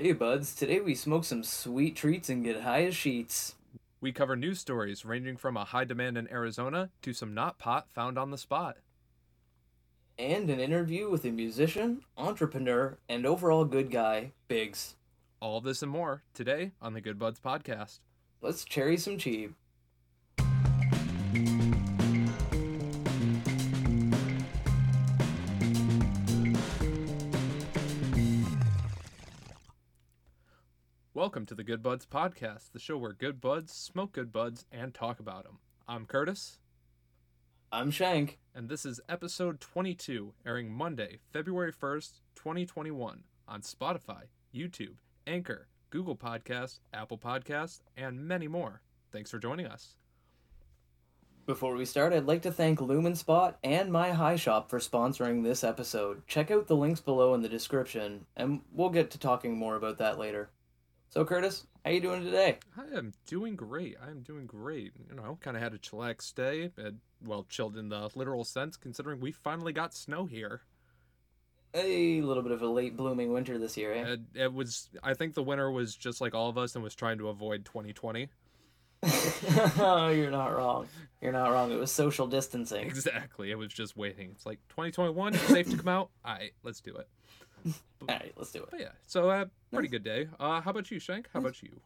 Hey buds, today we smoke some sweet treats and get high as sheets. We cover news stories ranging from a high demand in Arizona to some not pot found on the spot. And an interview with a musician, entrepreneur, and overall good guy, Biggs. All this and more today on the Good Buds podcast. Let's cherry some cheap. Welcome to the Good Buds podcast, the show where good buds smoke good buds and talk about them. I'm Curtis, I'm Shank. and this is episode 22, airing Monday, February 1st, 2021, on Spotify, YouTube, Anchor, Google Podcasts, Apple Podcasts, and many more. Thanks for joining us. Before we start, I'd like to thank Lumen Spot and My High Shop for sponsoring this episode. Check out the links below in the description, and we'll get to talking more about that later. So, Curtis, how you doing today? I am doing great. I am doing great. You know, kind of had a chillax day. And, well, chilled in the literal sense, considering we finally got snow here. A little bit of a late blooming winter this year, eh? It, it was. I think the winter was just like all of us and was trying to avoid 2020. oh, you're not wrong. You're not wrong. It was social distancing. Exactly. It was just waiting. It's like 2021, safe to come out. All right, let's do it. All right, let's do it. But yeah, so uh, pretty good day. Uh, how about you, Shank? How about you?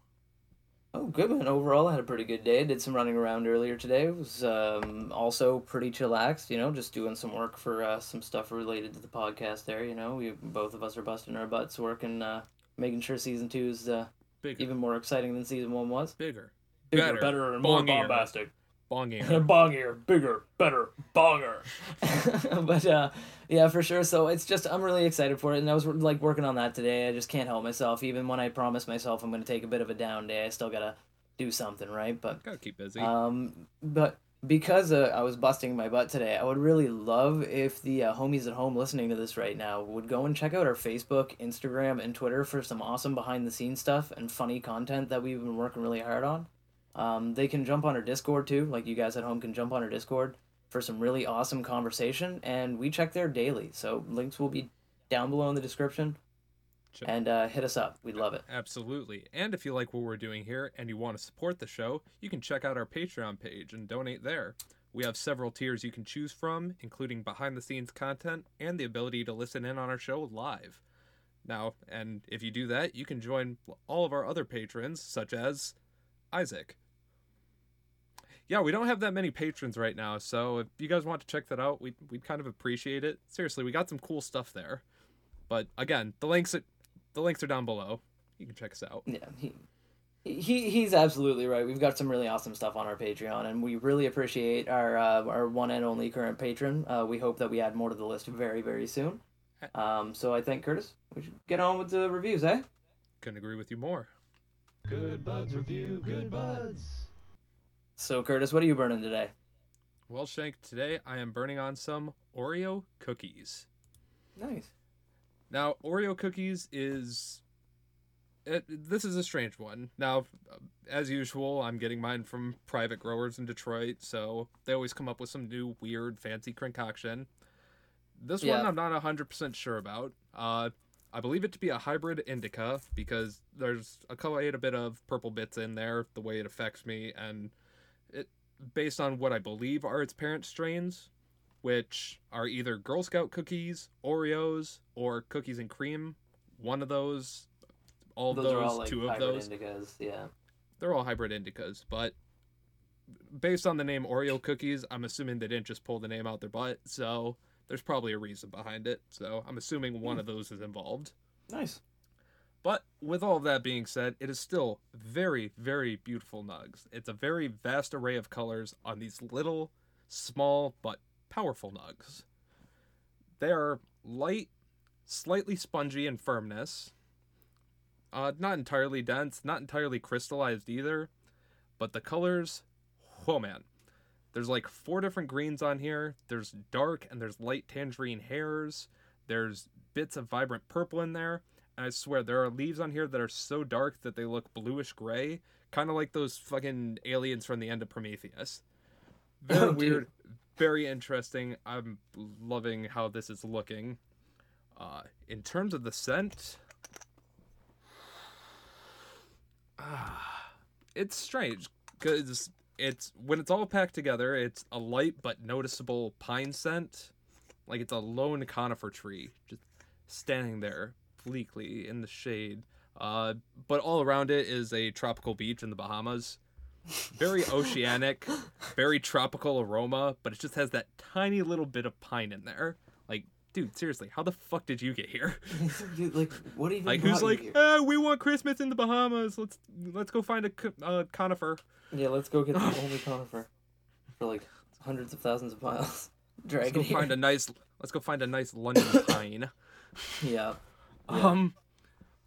Oh, good man. Overall, I had a pretty good day. Did some running around earlier today. Was um, also pretty chillaxed. You know, just doing some work for uh, some stuff related to the podcast. There, you know, we both of us are busting our butts working, uh, making sure season two is uh, even more exciting than season one was. bigger, Bigger, better, better, and more bongier. bombastic. Bongier. bongier, bigger, better, bonger. but uh, yeah, for sure. So it's just I'm really excited for it, and I was like working on that today. I just can't help myself. Even when I promise myself I'm going to take a bit of a down day, I still gotta do something, right? But Gotta keep busy. um, but because uh, I was busting my butt today, I would really love if the uh, homies at home listening to this right now would go and check out our Facebook, Instagram, and Twitter for some awesome behind the scenes stuff and funny content that we've been working really hard on. Um, they can jump on our Discord too, like you guys at home can jump on our Discord for some really awesome conversation, and we check there daily. So links will be down below in the description, and uh, hit us up. We'd love it. Absolutely. And if you like what we're doing here and you want to support the show, you can check out our Patreon page and donate there. We have several tiers you can choose from, including behind the scenes content and the ability to listen in on our show live. Now, and if you do that, you can join all of our other patrons, such as Isaac. Yeah, we don't have that many patrons right now, so if you guys want to check that out, we'd, we'd kind of appreciate it. Seriously, we got some cool stuff there. But again, the links the links are down below. You can check us out. Yeah, he, he he's absolutely right. We've got some really awesome stuff on our Patreon, and we really appreciate our uh, our one and only current patron. Uh, we hope that we add more to the list very very soon. Um, so I think Curtis, we should get on with the reviews, eh? Couldn't agree with you more. Good Buds Review, Good Buds. So Curtis, what are you burning today? Well, Shank, today I am burning on some Oreo cookies. Nice. Now, Oreo cookies is. It, this is a strange one. Now, as usual, I'm getting mine from private growers in Detroit, so they always come up with some new, weird, fancy concoction. This one I'm not 100% sure about. Uh, I believe it to be a hybrid indica because there's a quite a bit of purple bits in there, the way it affects me, and based on what I believe are its parent strains, which are either Girl Scout cookies, Oreos, or cookies and cream. One of those, all of Those, those, all like two of those. indicas. Yeah. They're all hybrid indicas, but based on the name Oreo cookies, I'm assuming they didn't just pull the name out their butt. So there's probably a reason behind it. So I'm assuming one hmm. of those is involved. Nice. But with all of that being said, it is still very, very beautiful nugs. It's a very vast array of colors on these little, small, but powerful nugs. They are light, slightly spongy in firmness, uh, not entirely dense, not entirely crystallized either, but the colors, whoa man. There's like four different greens on here. There's dark and there's light tangerine hairs. There's bits of vibrant purple in there. I swear there are leaves on here that are so dark that they look bluish gray, kind of like those fucking aliens from the end of Prometheus. Very Oh, weird, very interesting. I'm loving how this is looking. Uh, in terms of the scent, it's strange because it's when it's all packed together, it's a light but noticeable pine scent, like it's a lone conifer tree just standing there bleakly in the shade. Uh, but all around it is a tropical beach in the Bahamas. Very oceanic, very tropical aroma, but it just has that tiny little bit of pine in there. Like, dude, seriously, how the fuck did you get here? You- like, what even Like, who's like, here? eh, we want Christmas in the Bahamas. Let's let's go find a uh, conifer. Yeah, let's go get the only conifer for like hundreds of thousands of miles. Drag Let's go here. find a nice. Let's go find a nice London pine. Yeah, Yeah. Um,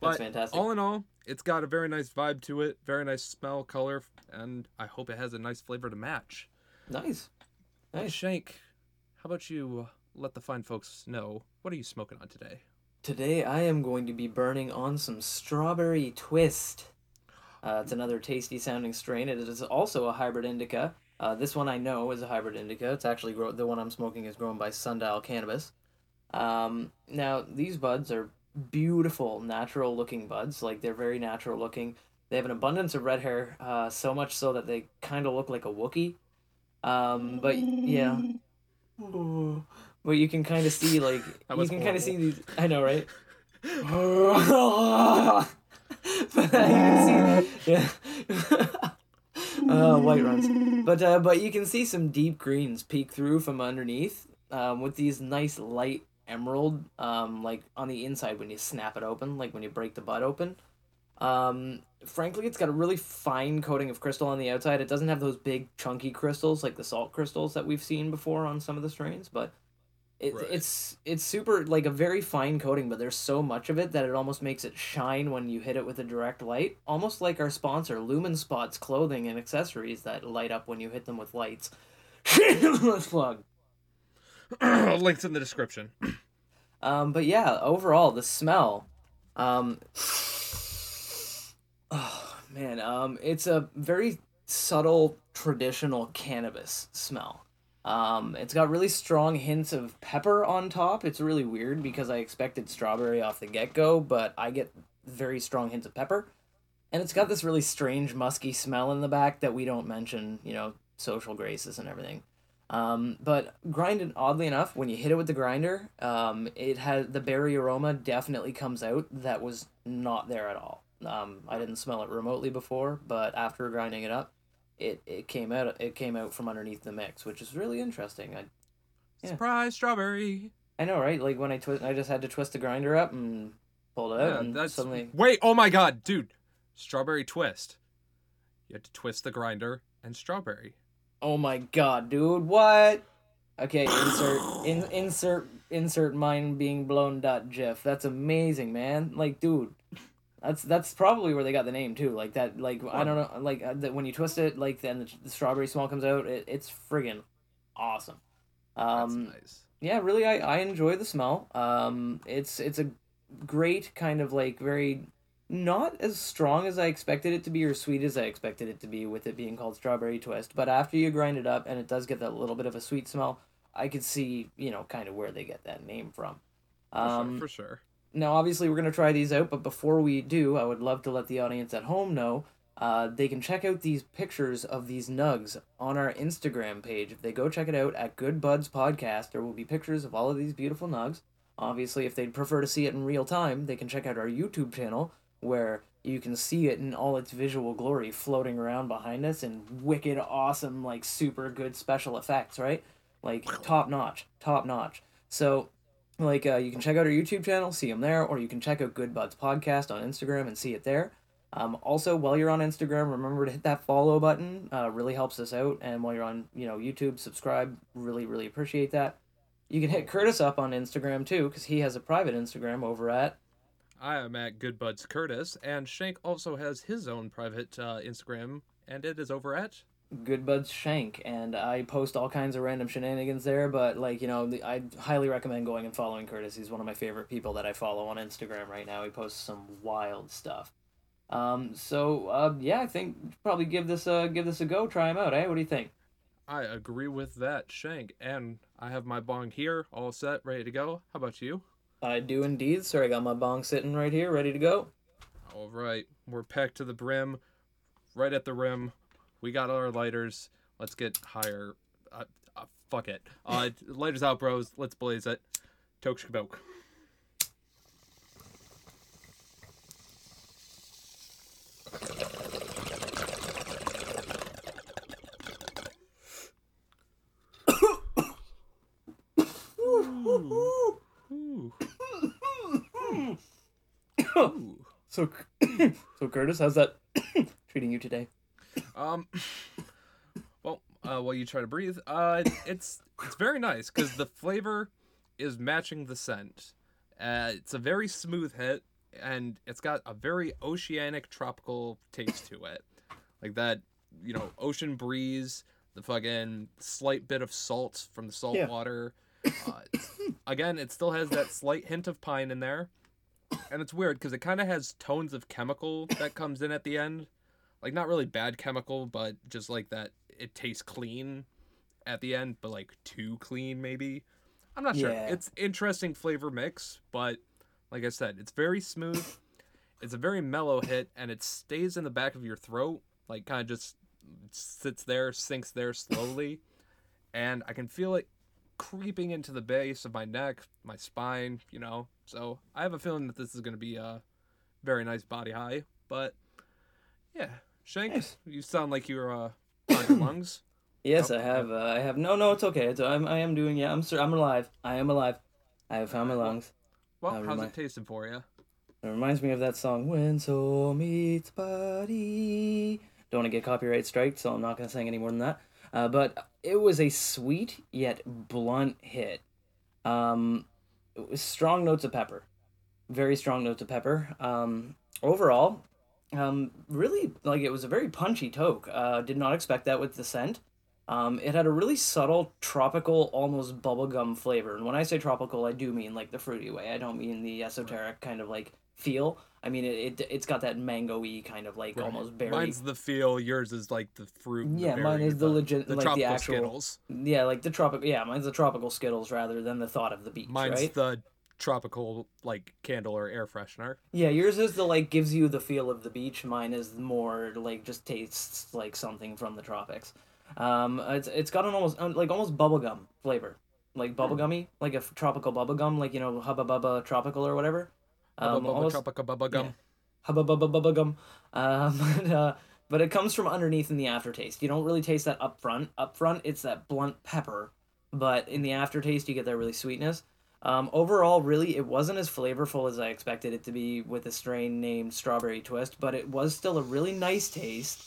that's but fantastic. all in all, it's got a very nice vibe to it, very nice smell, color, and I hope it has a nice flavor to match. nice, nice. Shank, how about you uh, let the fine folks know what are you smoking on today? Today I am going to be burning on some strawberry twist. Uh, it's another tasty sounding strain. It is also a hybrid indica. Uh, this one I know is a hybrid indica. It's actually grow- the one I'm smoking is grown by Sundial Cannabis. Um, now these buds are beautiful, natural looking buds. Like they're very natural looking. They have an abundance of red hair, uh, so much so that they kind of look like a wookie Um, but yeah, but you can kind of see like you can kind of see these. I know, right? but you can see, yeah. uh, white runs, but uh, but you can see some deep greens peek through from underneath, um, with these nice light emerald, um, like on the inside when you snap it open, like when you break the bud open. Um, frankly, it's got a really fine coating of crystal on the outside. It doesn't have those big chunky crystals like the salt crystals that we've seen before on some of the strains, but it, Right. it's it's super like a very fine coating, but there's so much of it that it almost makes it shine when you hit it with a direct light, almost like our sponsor Lumen Spots clothing and accessories that light up when you hit them with lights. Let's plug. Links in the description. Um, but yeah, overall the smell, um, oh man, um, it's a very subtle traditional cannabis smell. Um, it's got really strong hints of pepper on top. It's really weird because I expected strawberry off the get go, but I get very strong hints of pepper. And it's got this really strange musky smell in the back that we don't mention, you know, social graces and everything. Um, but grinded oddly enough, when you hit it with the grinder, um, it has the berry aroma definitely comes out that was not there at all. Um, I didn't smell it remotely before, but after grinding it up, it, it came out it came out from underneath the mix, which is really interesting. I Yeah. Surprise strawberry. I know, right? Like when I twist, I just had to twist the grinder up and pulled it out, Yeah, and that's suddenly Wait, oh my god, dude. Strawberry twist. You had to twist the grinder and strawberry. Oh my god, dude, what? Okay, insert in, insert insert mind being blown dot gif. That's amazing, man. Like, dude, that's that's probably where they got the name too. Like that, like I don't know, like uh, that when you twist it, like then the, the strawberry smell comes out. It, it's friggin' awesome. That's Um, nice. yeah, really, I, I enjoy the smell. Um, it's it's a great kind of like very not as strong as I expected it to be or sweet as I expected it to be with it being called strawberry twist. But after you grind it up and it does get that little bit of a sweet smell, I could see you know kind of where they get that name from. For Um, sure, for sure. now, obviously, we're going to try these out, but before we do, I would love to let the audience at home know uh, they can check out these pictures of these nugs on our Instagram page. If they go check it out at Good Buds Podcast, there will be pictures of all of these beautiful nugs. Obviously, if they'd prefer to see it in real time, they can check out our YouTube channel where you can see it in all its visual glory floating around behind us and wicked, awesome, like super good special effects, right? Like top notch, top notch. So like uh, you can check out our youtube channel see them there or you can check out good buds podcast on instagram and see it there um, also while you're on instagram remember to hit that follow button uh, really helps us out and while you're on you know youtube subscribe really really appreciate that you can hit curtis up on instagram too because he has a private instagram over at I am at Good Buds Curtis, and Shank also has his own private uh, Instagram, and it is over at. good buds shank and i post all kinds of random shenanigans there but like you know the, i highly recommend going and following curtis he's one of my favorite people that i follow on instagram right now he posts some wild stuff um so uh yeah i think probably give this a give this a go try him out eh what do you think I agree with that, Shank, and I have my bong here, all set, ready to go. How about you? I do indeed sir i got my bong sitting right here ready to go All right, we're packed to the brim, right at the rim. We got our lighters. Let's get higher. Uh, uh, fuck it. Uh, lighters out, bros. Let's blaze it. Toke shkaboke. Ooh. Ooh. Ooh. So, so Curtis, how's that treating you today? Um. Well, uh, while you try to breathe, uh, it's it's very nice because the flavor is matching the scent. Uh, it's a very smooth hit, and it's got a very oceanic, tropical taste to it, like that, you know, ocean breeze, the fucking slight bit of salt from the salt Yeah. water. Uh, again, it still has that slight hint of pine in there, and it's weird because it kind of has tones of chemical that comes in at the end like not really bad chemical, but just like that it tastes clean at the end, but like too clean maybe. I'm not sure. Yeah. It's interesting flavor mix, but like I said, it's very smooth. It's a very mellow hit, and it stays in the back of your throat, like kind of just sits there, sinks there slowly, and I can feel it creeping into the base of my neck, my spine, you know. So I have a feeling that this is going to be a very nice body high, but yeah, Shank, Nice. you sound like you're uh, on your lungs. Yes, Oh, I have. Uh, I have. No, no, it's okay. It's, I'm. I am doing. Yeah, I'm. Sir, I'm alive. I am alive. I have found my lungs. Well, Never how's mind. it tasting for you? It reminds me of that song "When Soul Meets Body." Don't want to get copyright striked, so I'm not gonna sing any more than that. Uh, but it was a sweet yet blunt hit. Um, strong notes of pepper, very strong notes of pepper. Um, overall, um, really like it was a very punchy toke. Uh, did not expect that with the scent. Um, it had a really subtle tropical, almost bubblegum flavor. And when I say tropical, I do mean like the fruity way. I don't mean the esoteric kind of like feel. I mean it. it it's got that mango-y kind of like Right. almost berry. Mine's the feel. Yours is like the fruit. and the Yeah, mine berry, is the legit- the like the tropical actual- Skittles. Yeah, like the tropical. Yeah, mine's the tropical Skittles rather than the thought of the beach. Mine's right? the tropical like candle or air freshener. Yeah, yours is the like gives you the feel of the beach. Mine is more like just tastes like something from the tropics. Um, it's it's got an almost like almost bubblegum flavor, like bubblegummy, like a f- tropical bubblegum, like you know Hubba Bubba tropical or whatever. Um, almost tropica bubba gum. yeah. Um, but, uh, but it comes from underneath in the aftertaste. You don't really taste that up front. Up front, it's that blunt pepper, but in the aftertaste, you get that really sweetness. Um, overall, really, it wasn't as flavorful as I expected it to be with a strain named Strawberry Twist, but it was still a really nice taste,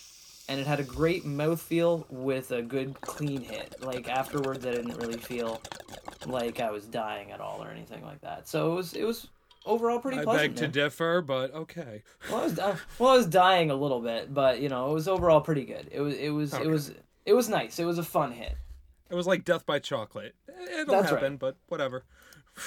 and it had a great mouthfeel with a good clean hit. Like afterwards, I didn't really feel like I was dying at all or anything like that. So it was it was overall pretty I pleasant. beg to differ, but okay. Well, I was di- well, I was dying a little bit, but you know, it was overall pretty good. It was it was Okay. it was it was nice. It was a fun hit. It was like death by chocolate. It'll That's right. but whatever.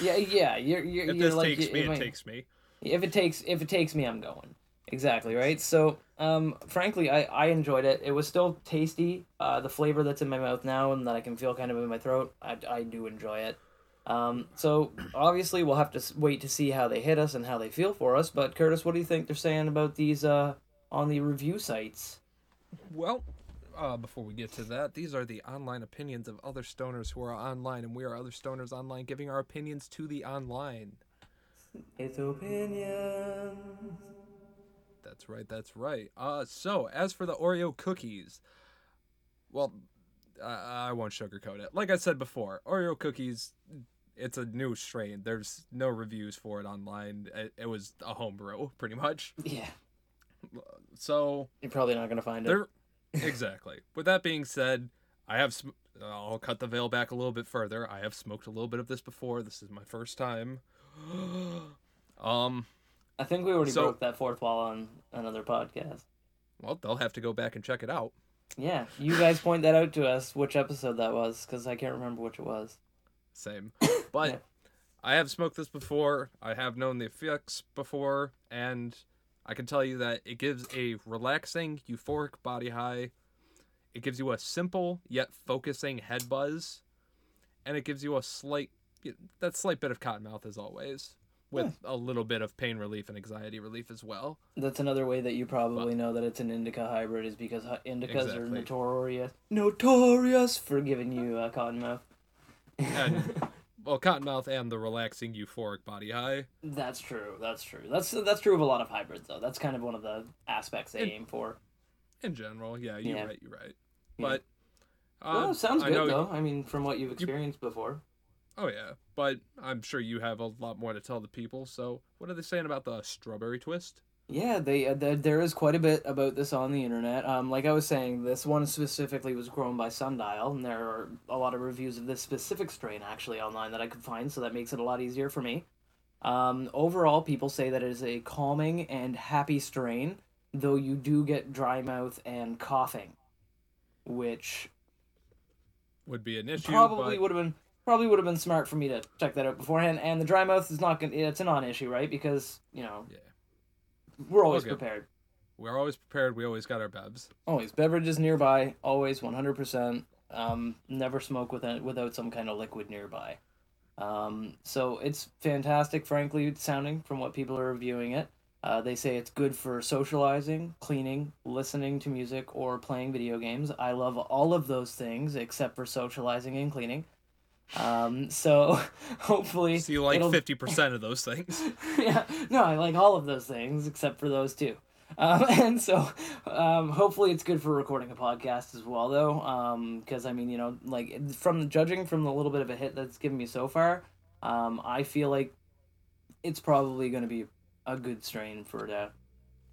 Yeah, yeah. You're you're, If you're this like takes me, it I- takes me. If it takes if it takes me, I'm going. Exactly right. So, um, frankly, I I enjoyed it. It was still tasty. Uh, the flavor that's in my mouth now and that I can feel kind of in my throat, I I do enjoy it. Um, so obviously we'll have to wait to see how they hit us and how they feel for us. But Curtis, what do you think they're saying about these uh on the review sites? Well, uh, before we get to that, these are the online opinions of other stoners who are online, and we are other stoners online giving our opinions to the online. It's opinions. That's right. That's right. Uh, so as for the Oreo cookies, well, I, I won't sugarcoat it. Like I said before, Oreo cookies, it's a new strain. There's no reviews for it online. It, it was a homebrew, pretty much. Yeah, So you're probably not gonna find it. exactly. With that being said, I have. Sm- I'll cut the veil back a little bit further. I have smoked a little bit of this before. This is my first time. um. I think we already So- broke that fourth wall on another podcast. Well, they'll have to go back and check it out. Yeah, you guys point that out to us, which episode that was, because I can't remember which it was. Same. But Yeah. I have smoked this before. I have known the effects before, and I can tell you that it gives a relaxing, euphoric body high. It gives you a simple yet focusing head buzz, and it gives you a slight that slight bit of cotton mouth as always. With a little bit of pain relief and anxiety relief as well. That's another way that you probably know that it's an indica hybrid is because hu- indicas are notorious notorious for giving you a cotton mouth. And well, Cottonmouth and the relaxing euphoric body high. That's true. That's true. That's that's true of a lot of hybrids though. That's kind of one of the aspects they And- aim for. In general, yeah, you're Yeah. right, you're right. Yeah. But well, um, sounds I good know- though. I mean, from what you've experienced before. Oh yeah, but I'm sure you have a lot more to tell the people. So, what are they saying about the strawberry twist? Yeah, they uh, there, there is quite a bit about this on the internet. Um, like I was saying, this one specifically was grown by Sundial, and there are a lot of reviews of this specific strain actually online that I could find, so that makes it a lot easier for me. Um, overall, people say that it is a calming and happy strain, though you do get dry mouth and coughing, which Would be an issue, probably but would have been probably would have been smart for me to check that out beforehand. And the dry mouth is not gonna it's a non-issue, right? Because you know yeah, we're always prepared. we're always prepared. We always got our bevs. Always beverages nearby. Always one hundred percent. Um, never smoke without without some kind of liquid nearby. Um, so it's fantastic, frankly, sounding from what people are reviewing it. Uh, they say it's good for socializing, cleaning, listening to music, or playing video games. I love all of those things except for socializing and cleaning. Um, so hopefully, So you like fifty percent of those things. yeah, no, I like all of those things except for those two. Um, and so, um, hopefully, it's good for recording a podcast as well, though. Because I mean, you know, like from judging from the little bit of a hit that's given me so far, um, I feel like it's probably going to be a good strain for the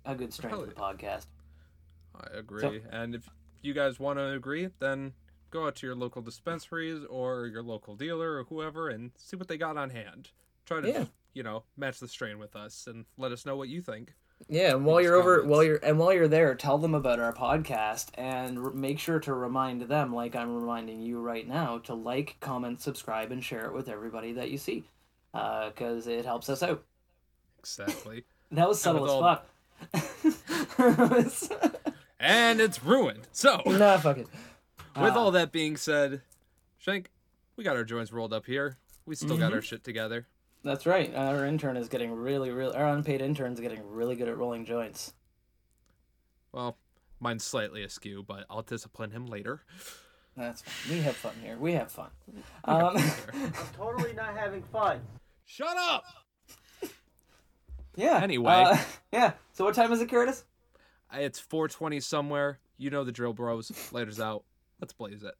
a good strain for the podcast. I agree. and if you guys want to agree, then go out to your local dispensaries or your local dealer or whoever and see what they got on hand. Try to, Yeah. you know, match the strain with us and let us know what you think. Yeah, and while you're over, while you're and while you're there, tell them about our podcast and r- make sure to remind them, like I'm reminding you right now, to like, comment, subscribe, and share it with everybody that you see, uh, because it helps us out. Exactly. That was subtle as fuck. and it's ruined. So, nah, fuck it. With Ah. all that being said, Shank, we got our joints rolled up here. We still got Mm-hmm. our shit together. That's right. Our intern is getting really, really. Our unpaid intern's getting really good at rolling joints. Well, mine's slightly askew, but I'll discipline him later. That's fine. We have fun here. We have fun. got Um, fun here. Totally not having fun. Shut up! yeah. Anyway. uh, yeah. So what time is it, Curtis? It's 420 somewhere. You know the drill, bros. Later's out. Let's blaze it.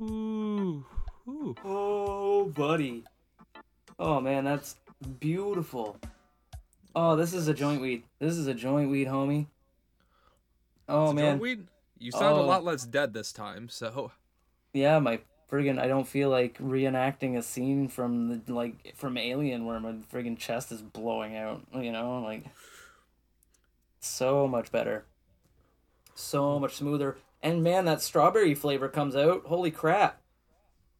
Ooh, ooh. Oh, buddy. Oh man, that's beautiful. Oh, this is a joint weed. This is a joint weed, homie. Oh So, man, Joe Weed, you sound a Oh. lot less dead this time, so yeah, my friggin' I don't feel like reenacting a scene from the like from Alien where my friggin' chest is blowing out. You know, like so much better, so much smoother. And man, that strawberry flavor comes out. Holy crap!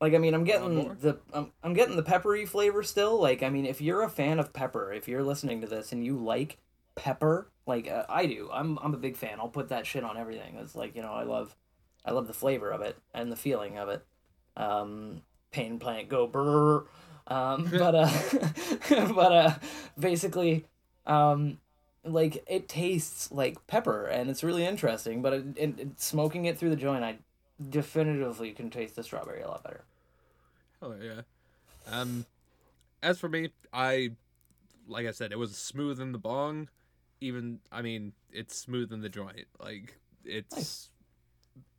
Like I mean, I'm getting the I'm, I'm getting the peppery flavor still. Like I mean, if you're a fan of pepper, if you're listening to this and you like pepper, like uh, I do, I'm I'm a big fan. I'll put that shit on everything. It's like you know I love I love the flavor of it and the feeling of it. Um, pain plant go brr. Um, but uh, but uh, basically, um, like it tastes like pepper and it's really interesting. But it, it, it- smoking it through the joint, I definitively can taste the strawberry a lot better. oh yeah. Um, as for me, I, like I said, it was smooth in the bong. Even I mean, it's smooth in the joint. Like it's Nice.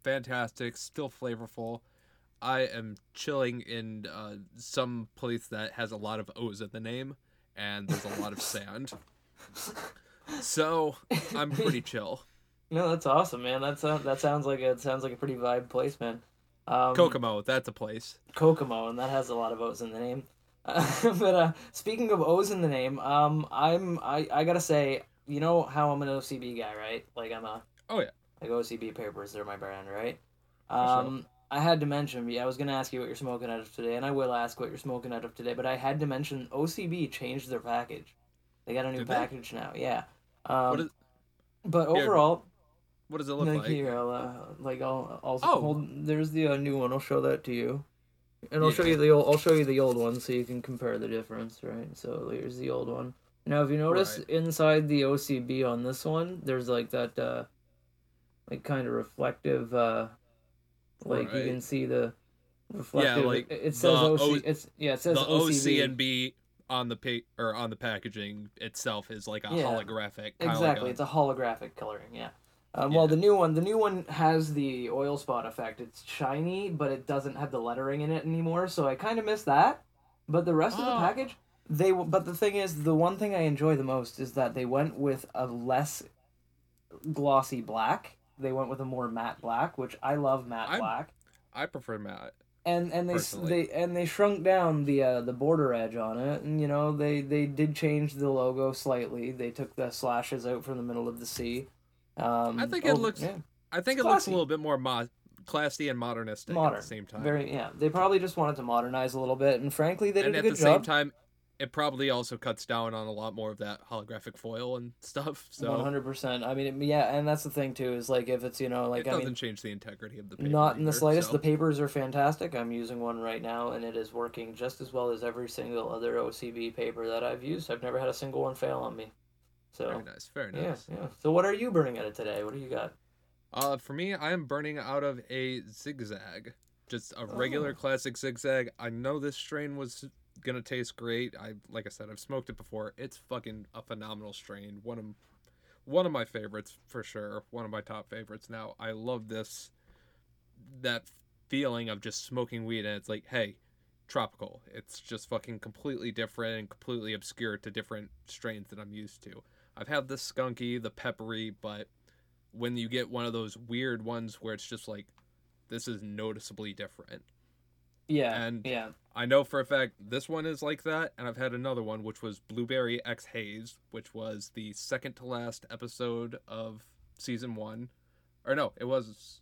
fantastic, still flavorful. I am chilling in uh, some place that has a lot of O's in the name, and there's a lot of sand. So I'm pretty chill. No, that's awesome, man. That's uh, that sounds like a, it sounds like a pretty vibe place, man. Um, Kokomo, that's a place. Kokomo, and that has a lot of O's in the name. Uh, but uh, speaking of O's in the name, um, I'm I, I gotta say, you know how I'm an OCB guy, right? Like I'm a Oh yeah. like OCB papers, they're my brand, right? sure. Um, I had to mention, yeah, I was gonna ask you what you're smoking out of today, and I will ask what you're smoking out of today, but I had to mention OCB changed their package. They got a new Did they? package now, yeah. Um, is? but Here. overall, What does it look like, like? here, I'll, uh, like I'll also Oh. hold. There's the uh, new one. I'll show that to you, and I'll Yeah. show you the old. I'll show you the old one so you can compare the difference, right? So here's the old one. Now, if you notice Right. inside the OCB on this one, there's like that, uh, like kind of reflective, uh, like you can see the reflective. like it, says OC. O- it's yeah, it says the OCB. OCNB on the pa- or on the packaging itself is like a Yeah. holographic. Exactly, it's a holographic coloring. Yeah. Um, Well, Yeah. the new one, the new one has the oil spot effect. It's shiny, but it doesn't have the lettering in it anymore. So I kind of miss that. But the rest of the Oh. package, they. But the thing is, the one thing I enjoy the most is that they went with a less glossy black. They went with a more matte black, which I love matte I'm- black. I prefer matte. And and they personally. they and they shrunk down the uh, the border edge on it, and you know they they did change the logo slightly. They took the slashes out from the middle of the C. Um, I think it oh, looks yeah, I think It's it looks a little bit more mo- classy and modernistic modern at the same time. Very yeah. They probably just wanted to modernize a little bit, and frankly, they did and a at good the same job. time, it probably also cuts down on a lot more of that holographic foil and stuff. So One hundred percent. I mean, it, yeah, and that's the thing too. Is like if it's you know like it I doesn't mean, change the integrity of the paper. not in the slightest. so- The papers are fantastic. I'm using one right now, and it is working just as well as every single other OCB paper that I've used. I've never had a single one fail on me. So Very nice. Very yeah, nice. yeah. So what are you burning out of today? What do you got? Uh, for me, I am burning out of a zigzag, just a regular Oh. classic zigzag. I know this strain was gonna taste great. I like I said, I've smoked it before. It's fucking a phenomenal strain. One of one of my favorites for sure. One of my top favorites. Now, I love this that feeling of just smoking weed and it's like, hey, tropical. It's just fucking completely different and completely obscure to different strains that I'm used to. I've had the skunky, the peppery, but when you get one of those weird ones where it's just like this is noticeably different. Yeah, And- yeah. I know for a fact this one is like that, and I've had another one which was Blueberry X Haze, which was the second to last episode of season one. Or no, it was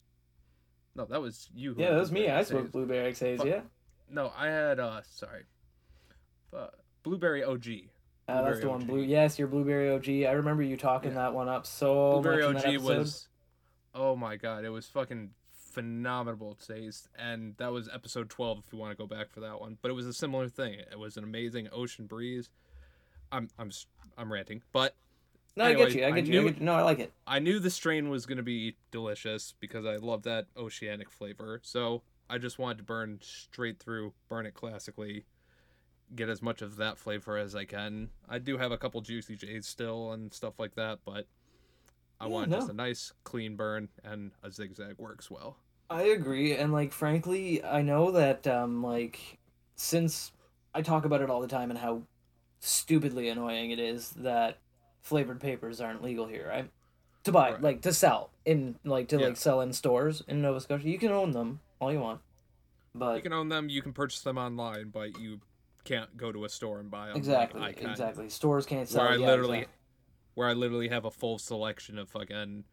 no, that was you. who Yeah, that was me. I smoked blueberry X haze. Fuck. Yeah, No, I had uh sorry. Uh, Blueberry OG. uh, that's Blueberry the one. OG. Blue. Yes, your blueberry OG. I remember you talking Yeah. that one up so Blueberry much that OG was oh my god, it was fucking phenomenal taste and that was episode 12 if you want to go back for that one. But it was a similar thing. It was an amazing ocean breeze. I'm I'm I'm ranting, but No, I get you. I I get you. I get you. No, I like it. I knew the strain was going to be delicious because I love that oceanic flavor. So I just wanted to burn straight through, burn it classically, get as much of that flavor as I can. I do have a couple Juicy Jay's still and stuff like that, but I Yeah, want just a nice clean burn and a zigzag works well. I agree, and like frankly, I know that um like since I talk about it all the time and how stupidly annoying it is that flavored papers aren't legal here, right? To buy, Right. like to sell in like to Yeah. like sell in stores in Nova Scotia. You can own them all you want, But You can own them, you can purchase them online, but you can't go to a store and buy them. exactly, like exactly. Stores can't sell. Where I yeah, literally, exactly. where I literally have a full selection of fucking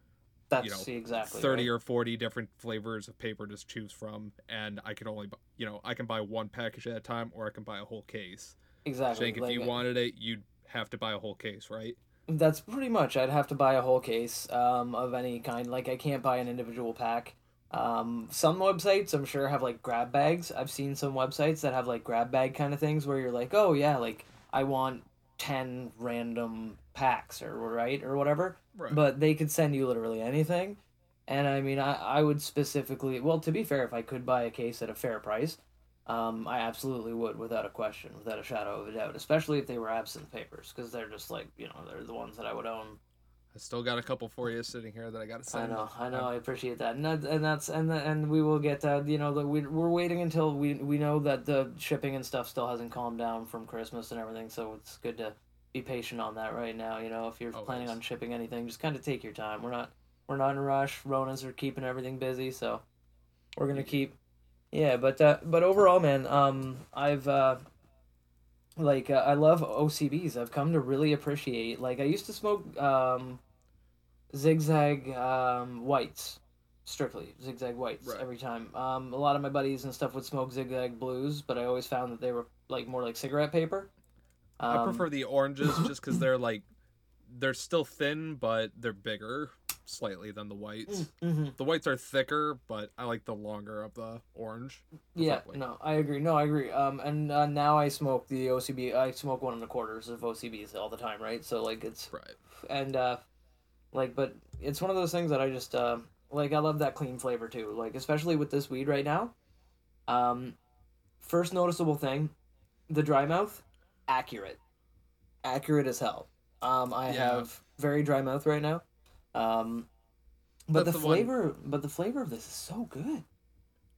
That's you know, exactly 30 right. or 40 different flavors of paper to choose from and i can only you know i can buy one package at a time or i can buy a whole case exactly. if like, you wanted it you'd have to buy a whole case right That's pretty much. I'd have to buy a whole case um, of any kind. Like I can't buy an individual pack. Um, some websites I'm sure have like grab bags. I've seen some websites that have like grab bag kind of things where you're like, oh yeah, like I want ten random packs or right or whatever. Right But they could send you literally anything. And I mean, I, I would specifically, well, to be fair, if I could buy a case at a fair price, um, I absolutely would, without a question, without a shadow of a doubt, especially if they were absent papers, because they're just like, you know, they're the ones that I would own. i still got a couple for you sitting here that i gotta send. I know, I know, I appreciate that, and that, and that's, and the, and we will get, that. you know, the, we we're waiting until we we know that the shipping and stuff still hasn't calmed down from Christmas and everything, so it's good to be patient on that right now. You know, if you're planning on shipping anything, just kind of take your time. We're not we're not in a rush. Ronas are keeping everything busy, so we're gonna keep. Yeah, but uh, but overall, man, um, I've uh, like uh, I love OCBs. I've come to really appreciate. Like I used to smoke um, zigzag um, whites, strictly zigzag whites Right. every time. Um, a lot of my buddies and stuff would smoke zigzag blues, but I always found that they were like more like cigarette paper. Um, i prefer the oranges just because they're like they're still thin but they're bigger slightly than the whites. Mm-hmm. The whites are thicker, but I like the longer of the orange. Yeah, no, I agree. No, I agree. Um, and uh, now I smoke the OCB. I smoke one and a quarters of OCBs all the time, right? So like it's Right. and uh, like, but it's one of those things that I just uh, like. I love that clean flavor too. Like especially with this weed right now. Um, first noticeable thing, the dry mouth, accurate, accurate as hell. Um, I Yeah. have very dry mouth right now. Um, but That's the the flavor, but the flavor of this is so good.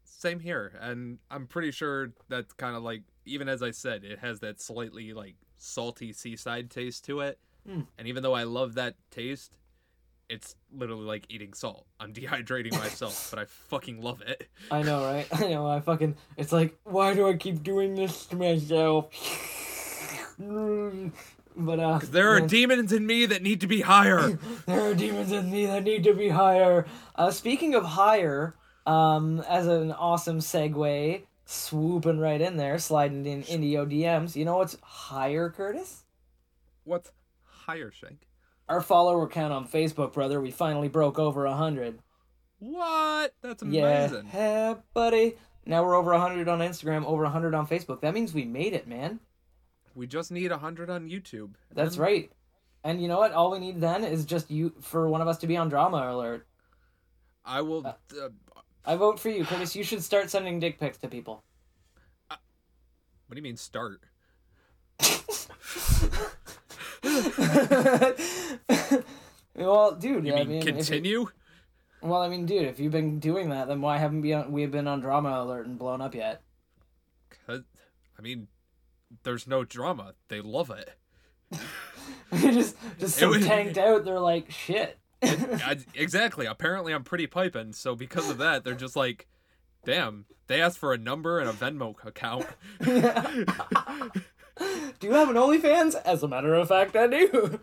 Same here, and I'm pretty sure that's kind of like even as I said, it has that slightly like salty seaside taste to it. Mm. And even though I love that taste, it's literally like eating salt. I'm dehydrating myself, but I fucking love it. I know, right? I know. I fucking. It's like, why do I keep doing this to myself? but uh, There are demons in me that need to be higher. there are demons in me that need to be higher. Uh, speaking of higher, um, as an awesome segue, swooping right in there, sliding in Indio DMs. You know what's higher, Curtis? What's higher, Shank? Our follower count on Facebook, brother. We finally broke over a hundred. What? That's amazing. yeah, buddy. Now we're over 100 on Instagram, over 100 on Facebook. That means we made it, man. We just need 100 on YouTube. That's right. And you know what? All we need then is just you for one of us to be on drama alert. I will. Uh, I vote for you, Curtis. You should start sending dick pics to people. what do you mean start? well, dude, You I mean mean, if you- continue? well, I mean, dude, if you've been doing that, then why haven't we we been on drama alert and blown up yet? 'Cause- I mean, there's no drama. They love it. They just just so tanked out. They're like, shit. I, exactly. Apparently, I'm pretty piping. So because of that, they're just like, damn. They asked for a number and a Venmo account. do you have an OnlyFans? As a matter of fact, I do.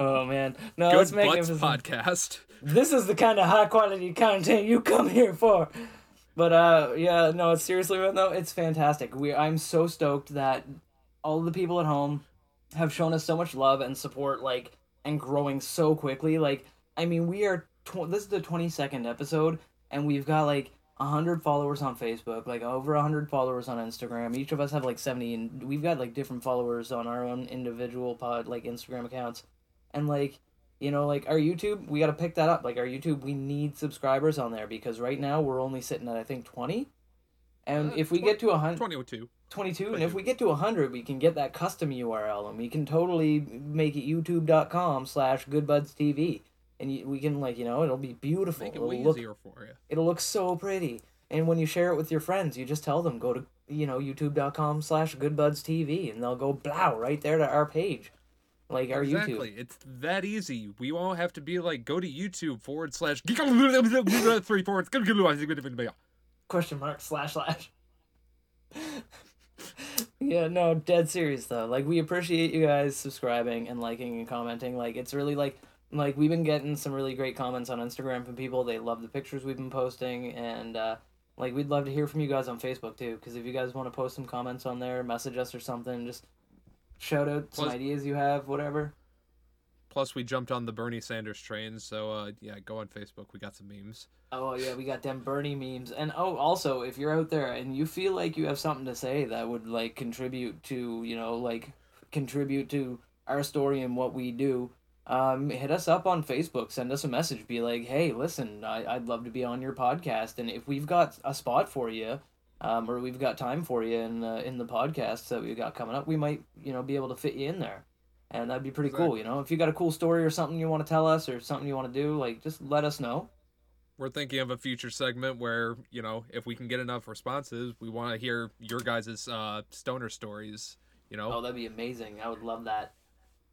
oh man, no, Good it's Butts magnificent. podcast. This is the kind of high quality content you come here for. But uh, yeah, no, it's seriously, man, though, it's fantastic. We, I'm so stoked that all the people at home have shown us so much love and support, like, and growing so quickly. Like, I mean, we are. Tw- this is the 22nd episode, and we've got like hundred followers on Facebook, like over hundred followers on Instagram. Each of us have like 70, and we've got like different followers on our own individual pod, like Instagram accounts, and like you know like our youtube we got to pick that up. Like our youtube we need subscribers on there because right now we're only sitting at i think 20 and Uh, if we get to a hundred 22. 22 and if we get to 100 we can get that custom url and we can totally make it youtube.com slash goodbudstv. And we can like you know it'll be beautiful. Make it it'll way look easier for you. it'll look so pretty. And when you share it with your friends you just tell them go to you know youtube.com slash goodbudstv and they'll go blow right there to our page like our youtube. Exactly. It's that easy. We won't have to be like, go to YouTube forward slash three question mark slash slash. Yeah no dead serious though. Like we appreciate you guys subscribing and liking and commenting. Like it's really like like we've been getting some really great comments on instagram from people. They love the pictures we've been posting. And uh like we'd love to hear from you guys on facebook too. Because if you guys want to post some comments on there message us or something just shout out some ideas you have whatever Plus, we jumped on the Bernie Sanders train. So, uh, yeah, go on Facebook. We got some memes. Oh yeah, we got them Bernie memes, and oh, also if you're out there and you feel like you have something to say that would like contribute to you know like contribute to our story and what we do, um, hit us up on Facebook. Send us a message. Be like, hey, listen, I I'd love to be on your podcast, and if we've got a spot for you, um, or we've got time for you in uh, in the podcast that we've got coming up, we might you know be able to fit you in there. And that'd be pretty cool, you know. If you got a cool story or something you want to tell us or something you want to do, like just let us know. We're thinking of a future segment where, you know, if we can get enough responses, we want to hear your guys' uh, stoner stories. You know, Oh, that'd be amazing. I would love that.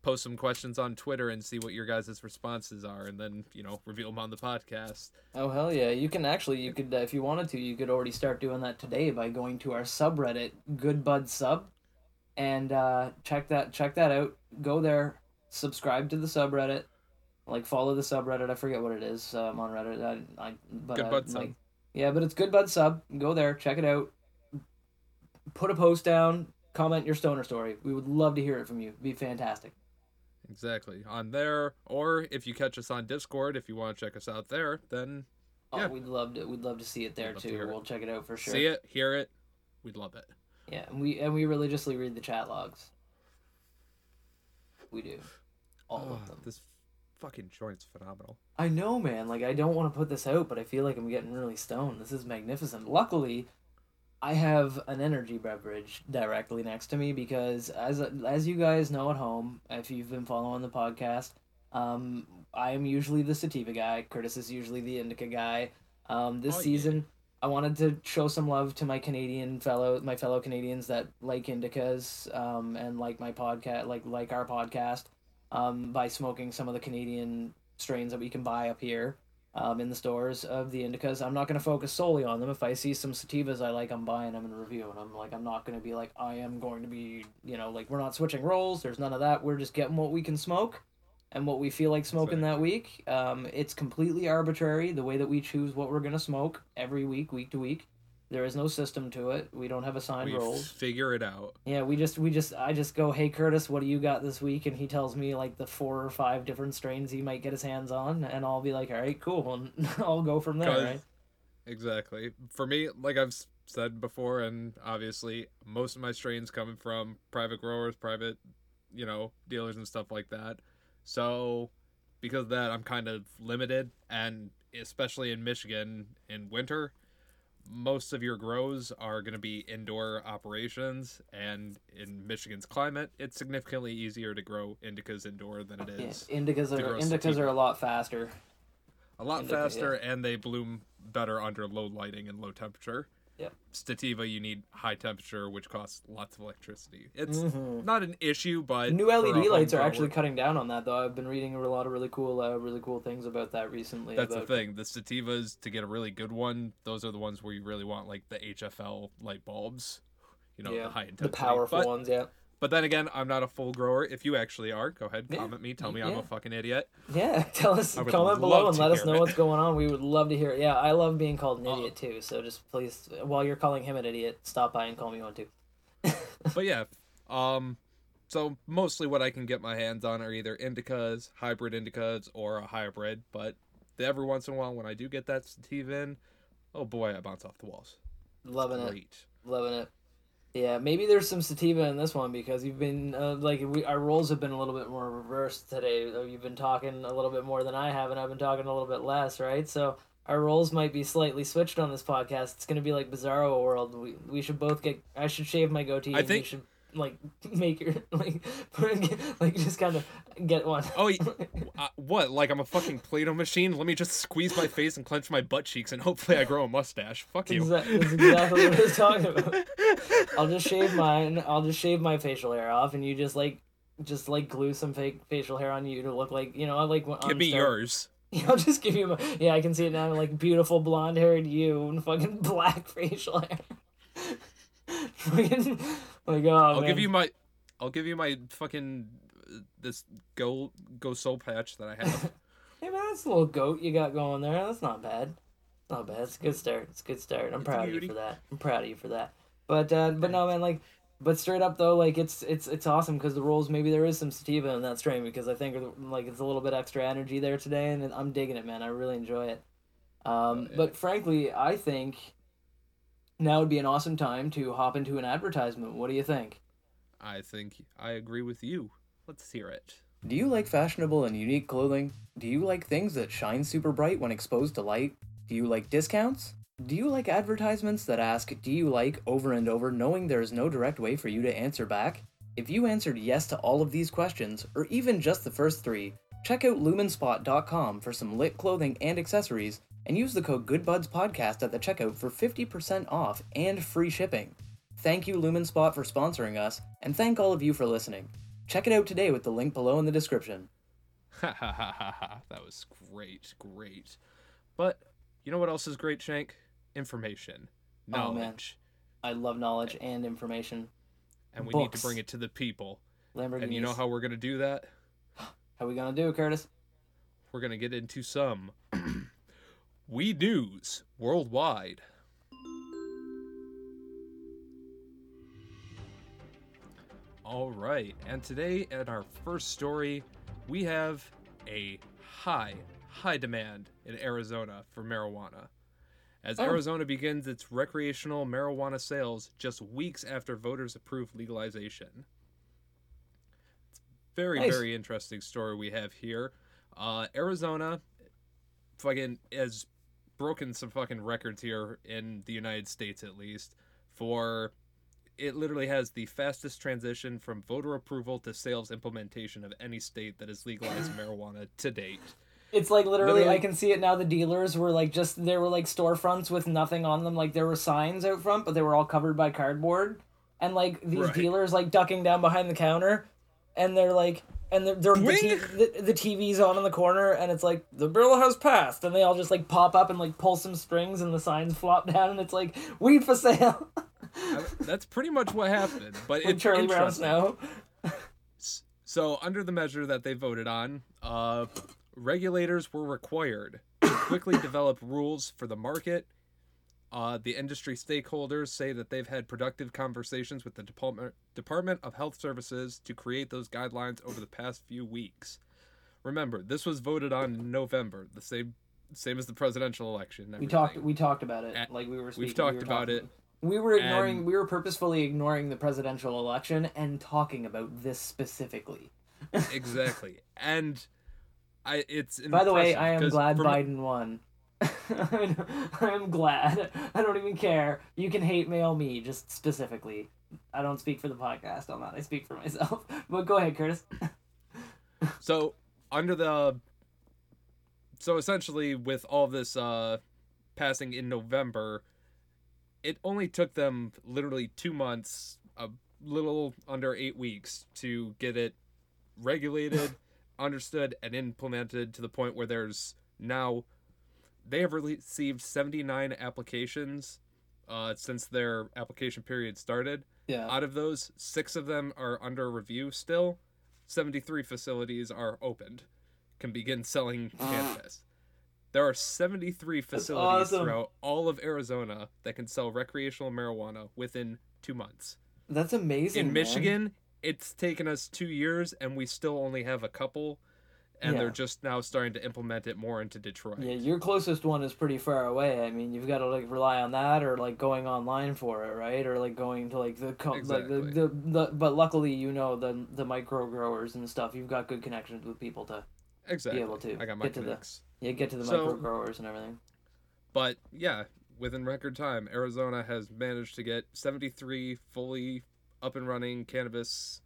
Post some questions on Twitter and see what your guys' responses are, and then, you know, reveal them on the podcast. Oh hell yeah! You can actually, you could, uh, if you wanted to, you could already start doing that today by going to our subreddit, Good Bud Sub, and uh, check that check that out. Go there, subscribe to the subreddit, like follow the subreddit. I forget what it is um, on Reddit. I, I but Good uh, Bud Sub. like, yeah, but it's Good Bud Sub. Go there, check it out. Put a post down, comment your stoner story. We would love to hear it from you. It'd be fantastic. Exactly. On there, or if you catch us on Discord, if you want to check us out there, then Oh, Yeah. we'd love to. We'd love to see it there love to too. hear it. We'll check it out for sure. see it, hear it. We'd love it. Yeah, and we and we religiously read the chat logs. We do, all Oh, of them. This fucking joint's phenomenal. I know, man. Like, I don't want to put this out, but I feel like I'm getting really stoned. This is magnificent. Luckily, I have an energy beverage directly next to me because, as as you guys know at home, if you've been following the podcast, um, I am usually the sativa guy. Curtis is usually the indica guy. Um, this Oh, yeah. season, I wanted to show some love to my Canadian fellow, my fellow Canadians that like indicas, um, and like my podcast, like like our podcast, um, by smoking some of the Canadian strains that we can buy up here um, in the stores of the indicas. I'm not going to focus solely on them. If I see some sativas I like, I'm buying them and reviewing them. Like I'm not going to be like I am going to be, you know, like we're not switching roles. There's none of that. We're just getting what we can smoke and what we feel like smoking that week. Um, it's completely arbitrary the way that we choose what we're going to smoke every week, week to week. There is no system to it. We don't have assigned We roles. figure it out. Yeah, we just we just I just go, hey Curtis, what do you got this week? And he tells me like the four or five different strains he might get his hands on, and I'll be like, all right, cool, and I'll go from there. Right? Exactly. For me, like I've said before, and obviously most of my strains coming from private growers, private, you know, dealers and stuff like that. So because of that, I'm kind of limited, and especially in Michigan in winter, most of your grows are going to be indoor operations, and in Michigan's climate, it's significantly easier to grow indicas indoor than it is. Yeah, indicas are indicas sativa. are a lot faster. a lot Indica, faster and they bloom better under low lighting and low temperature. Yep. Stativa, you need high temperature, which costs lots of electricity. It's Mhm. not an issue, but New LED lights are actually cutting down on that, though. I've been reading a lot of really cool, uh, really cool things about that recently. That's about, the thing. The Stativas, to get a really good one, those are the ones where you really want like the HFL light bulbs. You know, yeah, the high intensity, the powerful but, ones. Yeah, But then again, I'm not a full grower. If you actually are, go ahead, Yeah. comment me, tell me I'm a fucking idiot. yeah. Tell us, comment below and let us know it. what's going on. We would love to hear it. Yeah, I love being called an Uh, idiot too. So just please, while you're calling him an idiot, stop by and call me one too. but yeah, um, so mostly what I can get my hands on are either indicas, hybrid indicas, or a hybrid. But every once in a while, when I do get that sativa in, oh boy, I bounce off the walls. Loving it. Loving it. Yeah, maybe there's some sativa in this one because you've been uh, like we our roles have been a little bit more reversed today. Uh, You've been talking a little bit more than I have, and I've been talking a little bit less, right? So our roles might be slightly switched on this podcast. It's gonna be like Bizarro World. We we should both get. I should shave my goatee. I and think- should like make your like like just kind of get one. Oh, uh, what? Like I'm a fucking Play-Doh machine? Let me just squeeze my face and clench my butt cheeks, and hopefully I grow a mustache. Fuck you. That's exactly what I was talking about. I'll just shave mine. I'll just shave my facial hair off, and you just like, just like glue some fake facial hair on you to look like you know. I like. Give me yours. I'll just give you my. Yeah, I can see it now. Like beautiful blonde haired you and fucking black facial hair. Fucking like oh. I'll man. give you my. I'll give you my fucking uh, this go go soul patch that I have. Hey man, that's a little goat you got going there. That's not bad. Not bad. It's a good start. It's a good start. I'm It's proud of you for that. I'm proud of you for that. But uh, but no man, like, but straight up though, like it's it's it's awesome because the rolls maybe there is some sativa in that strain because I think like it's a little bit extra energy there today and I'm digging it, man. I really enjoy it. Um, yeah. but frankly, I think now would be an awesome time to hop into an advertisement. What do you think? I think I agree with you. Let's hear it. Do you like fashionable and unique clothing? Do you like things that shine super bright when exposed to light? Do you like discounts? Do you like advertisements that ask, Do you like over and over, knowing there is no direct way for you to answer back? If you answered yes to all of these questions, or even just the first three, check out lumenspot.com for some lit clothing and accessories, and use the code GoodBudsPodcast at the checkout for 50% off and free shipping. Thank you, Lumenspot, for sponsoring us, and thank all of you for listening. Check it out today with the link below in the description. Ha ha ha ha ha. That was great, great. But you know what else is great, Shank? Information, Oh, knowledge, I love knowledge and information. and we need to bring it to the people. Lamborghinis. And you know how we're gonna do that? How we gonna do it, Curtis? We're gonna get into some we news worldwide. All right, and today in our first story, we have a high, high demand in Arizona for marijuana. As Oh. Arizona begins its recreational marijuana sales just weeks after voters approve legalization. It's a very, Nice. very interesting story we have here. Uh, Arizona fucking has broken some fucking records here in the United States at least for it literally has the fastest transition from voter approval to sales implementation of any state that has legalized marijuana to date. It's like literally, I can see it now. The dealers were like just there were like storefronts with nothing on them. Like there were signs out front, but they were all covered by cardboard. And like these Right. dealers like ducking down behind the counter, and they're like, and they're, they're the, t- the, the TV's on in the corner, and it's like the bill has passed, and they all just like pop up and like pull some strings, and the signs flop down, and it's like weed for sale. I- That's pretty much what happened, but it's Charlie Brown. Snow. So, under the measure that they voted on, uh, regulators were required to quickly develop rules for the market. Uh, the industry stakeholders say that they've had productive conversations with the Department Department of Health Services to create those guidelines over the past few weeks. Remember, this was voted on in November, the same same as the presidential election. We talked. We talked about it. Uh, like we were. Speaking, we've we talked were about talking- it, We were ignoring. and- we were purposefully ignoring the presidential election and talking about this specifically. exactly, and I it's By the way, I am glad from- Biden won. I'm glad. I don't even care. You can hate mail me, just specifically. I don't speak for the podcast on that. I speak for myself. But go ahead, Curtis. So under the so essentially with all this uh passing in November, it only took them literally two months, a little under eight weeks to get it regulated, understood, and implemented to the point where there's now they have received 79 applications uh, since their application period started. Yeah. Out of those, six of them are under review still. 73 facilities are opened, can begin selling cannabis. There are 73 facilities awesome. throughout all of Arizona that can sell recreational marijuana within two months. That's amazing. In man. Michigan, it's taken us two years, and we still only have a couple, and they're just now starting to implement it more into Detroit. Yeah, your closest one is pretty far away. I mean, you've got to like rely on that, or like going online for it, right? Or like going to like the co- Exactly. like the, the the. But luckily, you know the the micro growers and stuff. You've got good connections with people to exactly. Be able to I got my get to the- yeah get to the So- micro growers and everything. But yeah, within record time, Arizona has managed to get 73 fully up and running cannabis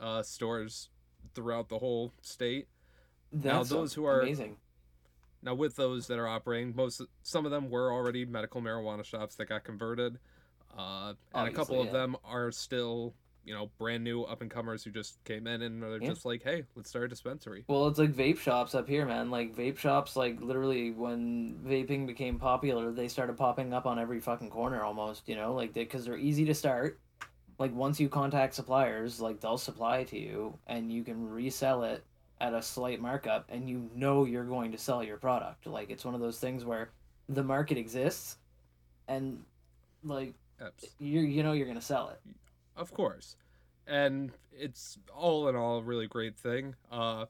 uh, stores throughout the whole state. That's those who are- amazing. Now, with those that are operating, most some of them were already medical marijuana shops that got converted, uh, and a couple Obviously, of them are still, you know, brand new up and comers who just came in and they're Yeah. just like, "Hey, let's start a dispensary." Well, it's like vape shops up here, man. Like vape shops, like literally when vaping became popular, they started popping up on every fucking corner almost. You know, like because they, are easy to start. Like once you contact suppliers, like they'll supply to you, and you can resell it at a slight markup, and you know you're going to sell your product. Like it's one of those things where the market exists, and like you you know you're gonna sell it. Of course. And it's all in all a really great thing. Uh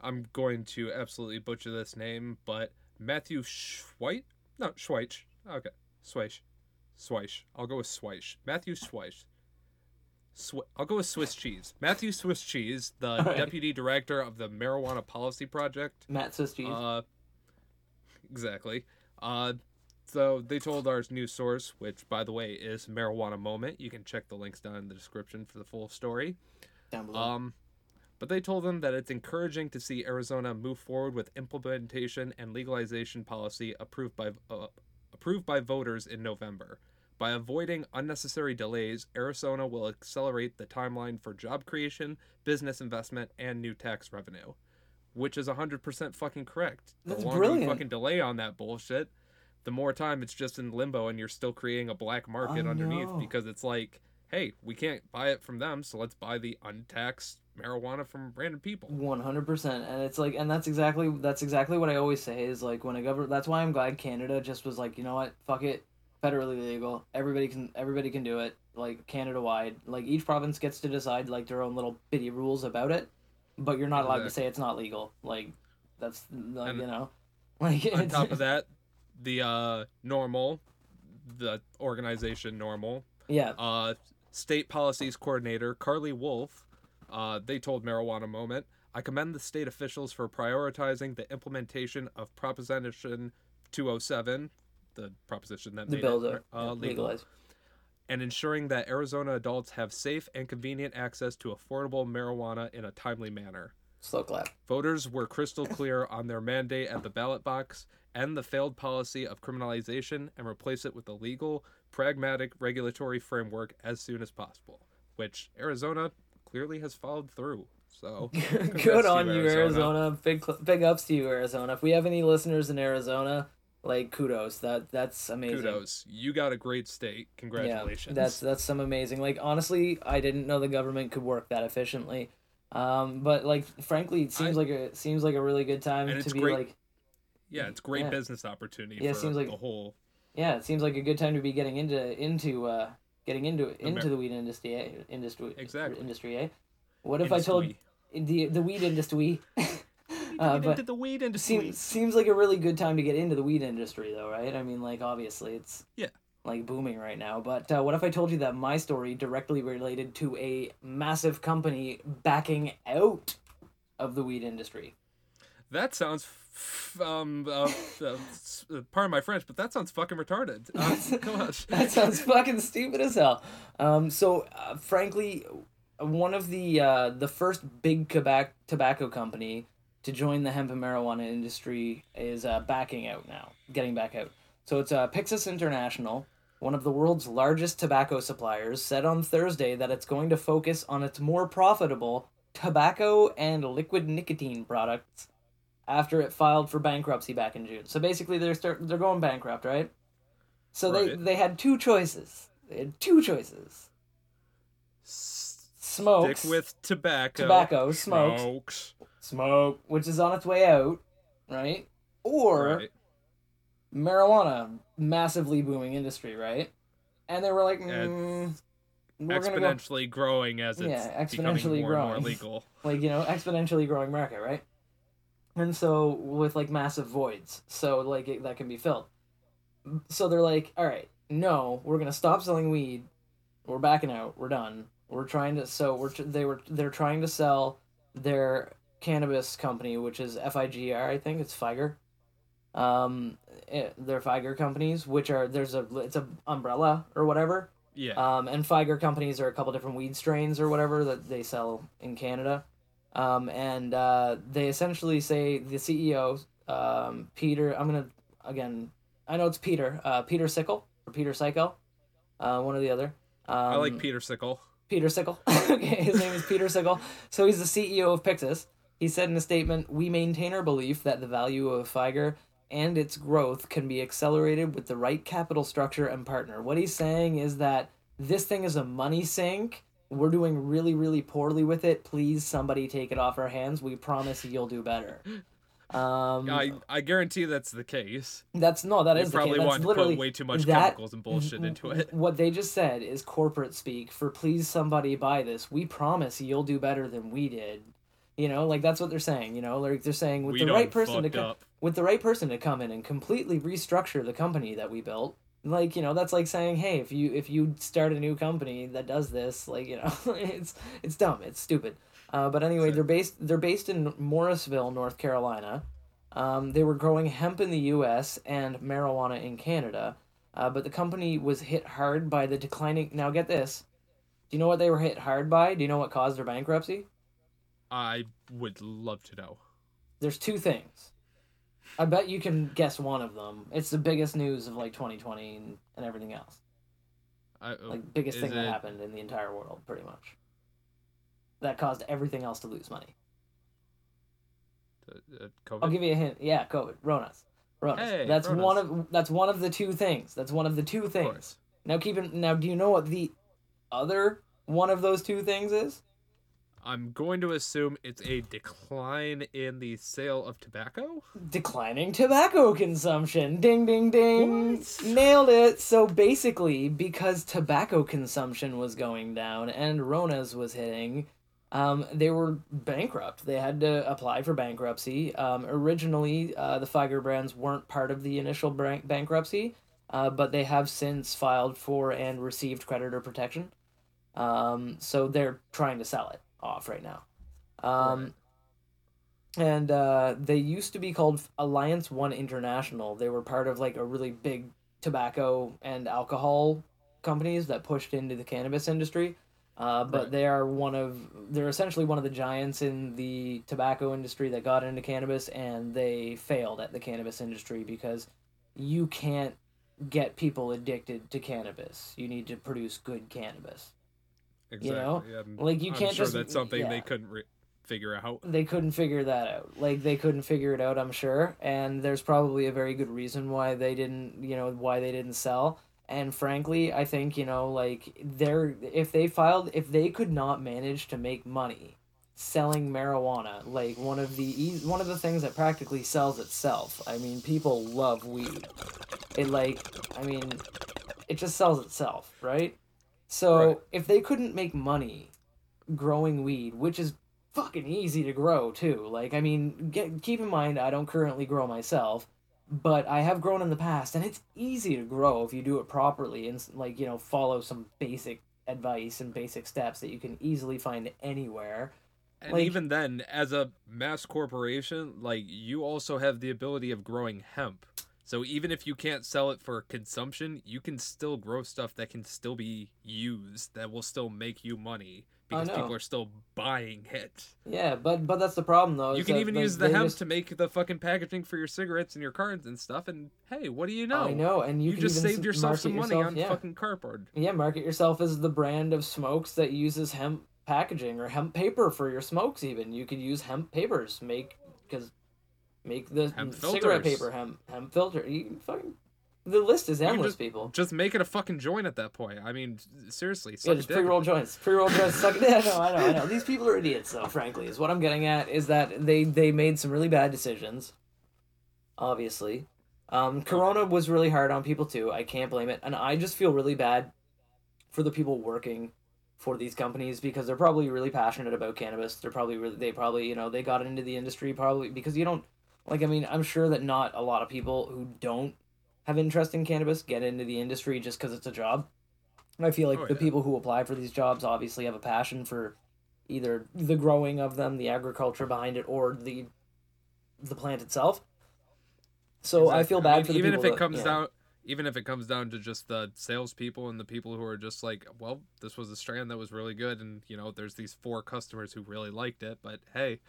I'm going to absolutely butcher this name, but Matthew Schweit? No, Schweich. Okay. Swish. Swish. I'll go with Swish. Matthew Swish. Sw- I'll go with Swiss Cheese. Matthew Swiss Cheese, the Alright. deputy director of the Marijuana Policy Project, Matt Swiss cheese. uh, exactly. Uh, so they told our news source, which by the way is Marijuana Moment. You can check the links down in the description for the full story. down below. Um, but they told them that it's encouraging to see Arizona move forward with implementation and legalization policy approved by uh, approved by voters in November. By avoiding unnecessary delays, Arizona will accelerate the timeline for job creation, business investment, and new tax revenue, which is 100% fucking correct. The That's longer brilliant. you fucking delay on that bullshit, the more time it's just in limbo and you're still creating a black market underneath because it's like, hey, we can't buy it from them, so let's buy the untaxed marijuana from random people. One hundred percent, and it's like, and that's exactly that's exactly what I always say is like when a government. That's why I'm glad Canada just was like, you know what, fuck it, federally legal. Everybody can everybody can do it, like Canada wide. Like each province gets to decide like their own little bitty rules about it, but you're not allowed to say it's not legal. Like that's like And you know, like On top of that, the uh, NORML, the organization NORML, yeah, uh, state policies coordinator Carly Wolf, uh, they told Marijuana Moment, I commend the state officials for prioritizing the implementation of Proposition 207, the proposition that the made bill it uh, legal, legalize. and ensuring that Arizona adults have safe and convenient access to affordable marijuana in a timely manner. Slow clap. Voters were crystal clear on their mandate at the ballot box end the failed policy of criminalization and replace it with a legal, pragmatic regulatory framework as soon as possible, which Arizona clearly has followed through. So, Good on you, Arizona. Big big ups to you, Arizona. If we have any listeners in Arizona, like kudos. That that's amazing. Kudos. You got a great state. Congratulations. Yeah, that's that's some amazing. Like honestly, I didn't know the government could work that efficiently. Um, but like frankly, it seems I- like a it seems like a really good time to be great like yeah, it's great Yeah. business opportunity Yeah, it for seems like- the whole. yeah, it seems like a good time to be getting into into uh getting into into the weed industry eh? industry Exactly. industry. Eh? What if I told the the weed industry? uh, Get but into the weed industry. seems seems like a really good time to get into the weed industry though right i mean like obviously it's Yeah. like booming right now but uh, what if i told you that my story directly related to a massive company backing out of the weed industry That sounds, f- um, uh, uh, uh, pardon my French, but that sounds fucking retarded. Uh, that sounds fucking stupid as hell um so uh, frankly one of the uh the first big Quebec tobacco company to join the hemp and marijuana industry is uh, backing out now getting back out so it's uh, Pyxus international one of the world's largest tobacco suppliers said on thursday that it's going to focus on its more profitable tobacco and liquid nicotine products after it filed for bankruptcy back in june so basically they're start, they're going bankrupt right so they Right. they had two choices they had two choices S- smokes Stick with tobacco. Tobacco, smokes. Smokes. Smoke which is on its way out right? Or Right. marijuana massively booming industry right? And they were like mm, we're gonna go Exponentially growing as it's Yeah, becoming exponentially more and more growing. legal. like you know exponentially growing market right? And so with like massive voids so like it, that can be filled. So they're like all right no we're gonna stop selling weed. We're backing out. We're done. We're trying to so we're they were they're trying to sell their cannabis company which is FIGR i think it's FIGR um eh, they're FIGR companies which are there's a it's a umbrella or whatever Yeah. um, and FIGR companies are a couple different weed strains or whatever that they sell in Canada. Um, and uh, they essentially say the CEO, um, Peter, I'm going to, again, I know it's Peter, uh, Peter Sikkel or Peter Psycho, uh, one or the other. Um, I like Peter Sikkel. Peter Sikkel. okay, his name is Peter Sikkel. So he's the CEO of Pyxus. He said in a statement, "We maintain our belief that the value of FIGR and its growth can be accelerated with the right capital structure and partner." What he's saying is that this thing is a money sink. We're doing really, really poorly with it. Please, somebody take it off our hands. We promise you'll do better. Um, I I guarantee that's the case. that's no, that They is the probably case. That's want to put way too much that- chemicals and bullshit into it. What they just said is corporate speak for please somebody buy this. We promise you'll do better than we did. You know, like that's what they're saying. You know, like they're saying with We the right person to fucked co- with the right person to come in and completely restructure the company that we built. Like you know, that's like saying, hey, if you if you start a new company that does this, like you know, it's it's dumb, it's stupid. Uh, but anyway, they're based they're based in Morrisville, North Carolina. Um, they were growing hemp in the U.S. and marijuana in Canada, uh, but the company was hit hard by the declining. Now get this, do you know what they were hit hard by? Do you know what caused their bankruptcy? I would love to know. There's two things. I bet you can guess one of them. It's the biggest news of like 2020 and, and everything else. I, Like biggest thing that happened in the entire world, pretty much. That caused everything else to lose money. uh, COVID? I'll give you a hint. Yeah, COVID, Ronas, Ronas. Hey, that's Ronas. one of that's one of the two things. That's one of the two things. Now keep in now. Do you know what the other one of those two things is? I'm going to assume it's a decline in the sale of tobacco. Declining tobacco consumption. Ding ding ding. What? Nailed it. So basically, because tobacco consumption was going down and Rona's was hitting, Um, they were bankrupt. They had to apply for bankruptcy. Um, originally, uh, the FIGR brands weren't part of the initial bank- bankruptcy, uh, but they have since filed for and received creditor protection. Um, so they're trying to sell it off right now. Um, And uh, they used to be called Alliance One International. They were part of like a really big tobacco and alcohol companies that pushed into the cannabis industry. Uh, but Right. they are one of they're essentially one of the giants in the tobacco industry that got into cannabis and they failed at the cannabis industry because you can't get people addicted to cannabis. You need to produce good cannabis. Exactly. know, and like, you I'm can't sure just- that's something they couldn't re- figure out. they couldn't figure that out. Like they couldn't figure it out, I'm sure. And there's probably a very good reason why they didn't, you know, why they didn't sell. And frankly, I think, you know, like they're if they filed if they could not manage to make money selling marijuana, like one of the one of the things that practically sells itself. I mean, people love weed. It like I mean, it just sells itself, right? So, Right. if they couldn't make money growing weed, which is fucking easy to grow too. Like, I mean, get, keep in mind, I don't currently grow myself, but I have grown in the past, and it's easy to grow if you do it properly and, like, you know, follow some basic advice and basic steps that you can easily find anywhere. And Like- even then, as a mass corporation, like you also have the ability of growing hemp. So even if you can't sell it for consumption, you can still grow stuff that can still be used that will still make you money because people are still buying it. Yeah, but but that's the problem though. You can even like, use the they hemp just- to make the fucking packaging for your cigarettes and your cards and stuff. And hey, what do you know? I know, and you, You, just saved yourself some money yourself- on yeah. fucking cardboard. Yeah, market yourself as the brand of smokes that uses hemp packaging or hemp paper for your smokes. Even you could use hemp papers. Make because make the Hemp cigarette filters. paper hemp hemp filter. You can fucking the list is endless. just- people. Just make it a fucking joint at that point. I mean, seriously, Yeah, just pre roll joints. Pre roll joints. Suck it. Yeah, no, I know, I know. These people are idiots, though. Frankly, is what I'm getting at. Is that they they made some really bad decisions. Obviously, um, Corona was really hard on people too. I can't blame it, and I just feel really bad for the people working for these companies because they're probably really passionate about cannabis. They're probably really they probably you know they got into the industry probably because you don't like I mean I'm sure that not a lot of people who don't have interest in cannabis get into the industry just because it's a job. I feel like Oh, the yeah. people who apply for these jobs obviously have a passion for either the growing of them, the agriculture behind it, or the the plant itself. So I feel bad mean, for the even if it that- comes yeah. down even if it comes down to just the salespeople and the people who are just like, well, this was a strand that was really good, and you know, there's these four customers who really liked it, but hey,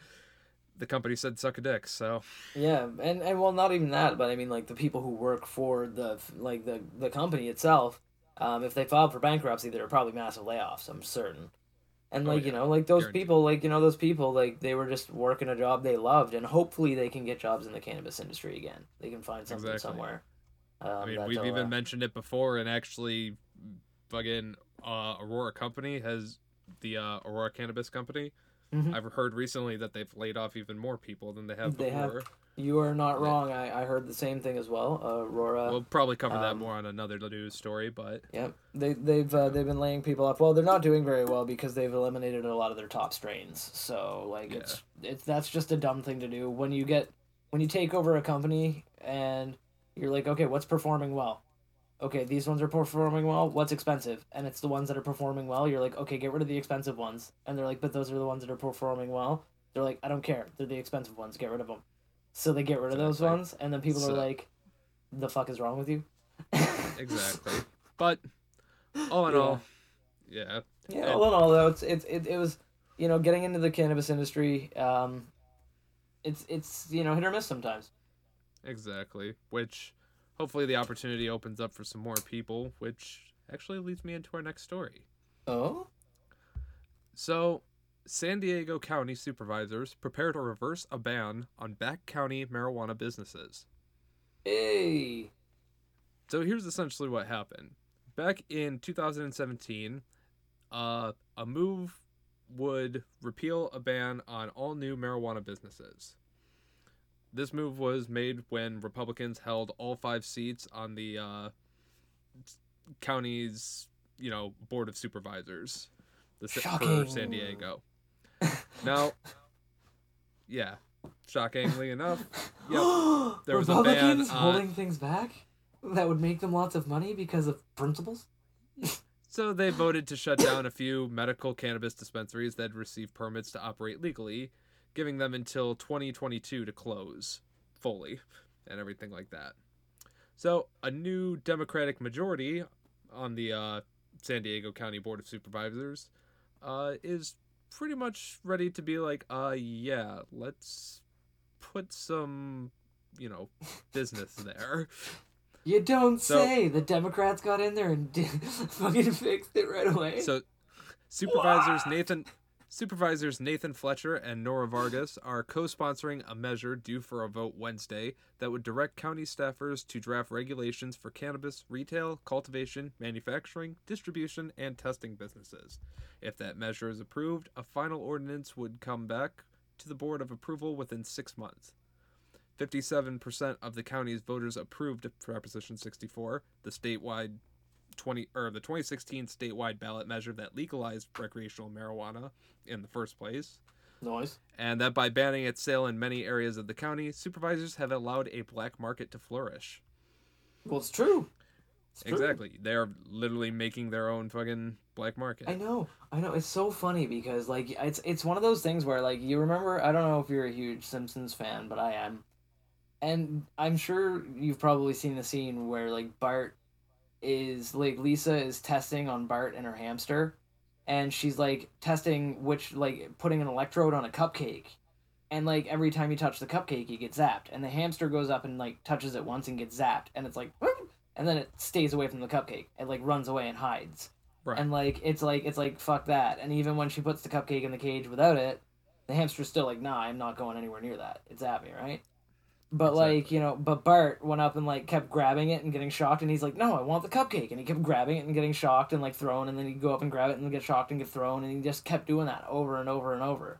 the company said suck a dick, so Yeah, and and well, not even that, but I mean, like the people who work for the like the the company itself. Um, if they filed for bankruptcy, there are probably massive layoffs. I'm certain. And Oh, like you know, like those Guaranteed. people, like you know, those people, like they were just working a job they loved, and hopefully they can get jobs in the cannabis industry again. They can find something Exactly. somewhere. Um, I mean, we've even uh, mentioned it before, and actually, fucking uh, Aurora Company has the uh, Aurora Cannabis Company. Mhm. I've heard recently that they've laid off even more people than they have They have. before. You are not Yeah. wrong. I, I heard the same thing as well. Uh, Aurora. we'll probably cover that um, more on another news story, but Yep, they they've uh, they've been laying people off. Well, they're not doing very well because they've eliminated a lot of their top strains. So like Yeah. it's it's that's just a dumb thing to do when you get when you take over a company and you're like, okay, what's performing well? Okay, these ones are performing well. What's expensive? And it's the ones that are performing well. You're like, okay, get rid of the expensive ones. And they're like, but those are the ones that are performing well. They're like, I don't care. They're the expensive ones. Get rid of them. So they get rid of those Exactly. ones, and then people So- are like, the fuck is wrong with you? exactly. But all in Yeah. all, yeah, Yeah, And- all in all, though, it's it's it, it was, you know, getting into the cannabis industry. Um, it's it's you know hit or miss sometimes. exactly. Which hopefully the opportunity opens up for some more people, which actually leads me into our next story. Oh. So, San Diego County supervisors prepare to reverse a ban on back county marijuana businesses. Hey. So here's essentially what happened. Back in 2017, uh, a move would repeal a ban on all new marijuana businesses. This move was made when Republicans held all five seats on the uh, county's, you know, board of supervisors, the ci- for San Diego. Now, yeah, shockingly enough, yep, there was a ban Republicans on- holding things back that would make them lots of money because of principles. So they voted to shut down a few medical cannabis dispensaries that received permits to operate legally, giving them until 2022 to close fully and everything like that. So a new Democratic majority on the uh, San Diego County Board of Supervisors uh, is pretty much ready to be like, uh, yeah, let's put some, you know, business there. You don't So- say. The Democrats got in there and did, fucking fixed it right away. So, supervisors Nathan, supervisors Nathan Fletcher and Nora Vargas are co-sponsoring a measure due for a vote Wednesday that would direct county staffers to draft regulations for cannabis retail, cultivation, manufacturing, distribution, and testing businesses. If that measure is approved, a final ordinance would come back to the board of approval within six months. 57% of the county's voters approved Proposition 64, the statewide 20 or the 2016 statewide ballot measure that legalized recreational marijuana in the first place, Noise. and that by banning its sale in many areas of the county, supervisors have allowed a black market to flourish. Well, it's true. It's true. Exactly. They are literally making their own fucking black market. I know, I know. It's so funny because like it's it's one of those things where like you remember. I don't know if you're a huge Simpsons fan, but I am, and I'm sure you've probably seen the scene where like Bart is like Lisa is testing on Bart and her hamster, and she's like testing which like putting an electrode on a cupcake. And like every time you touch the cupcake, you get zapped, and the hamster goes up and like touches it once and gets zapped, and it's like, "Whoop," and then it stays away from the cupcake. It like runs away and hides Right. and like it's like it's like fuck that and even when she puts the cupcake in the cage without it the hamster's still like nah i'm not going anywhere near that it's at me right but like you know but bart went up and like kept grabbing it and getting shocked and he's like no i want the cupcake and he kept grabbing it and getting shocked and like thrown and then he'd go up and grab it and get shocked and get thrown and he just kept doing that over and over and over.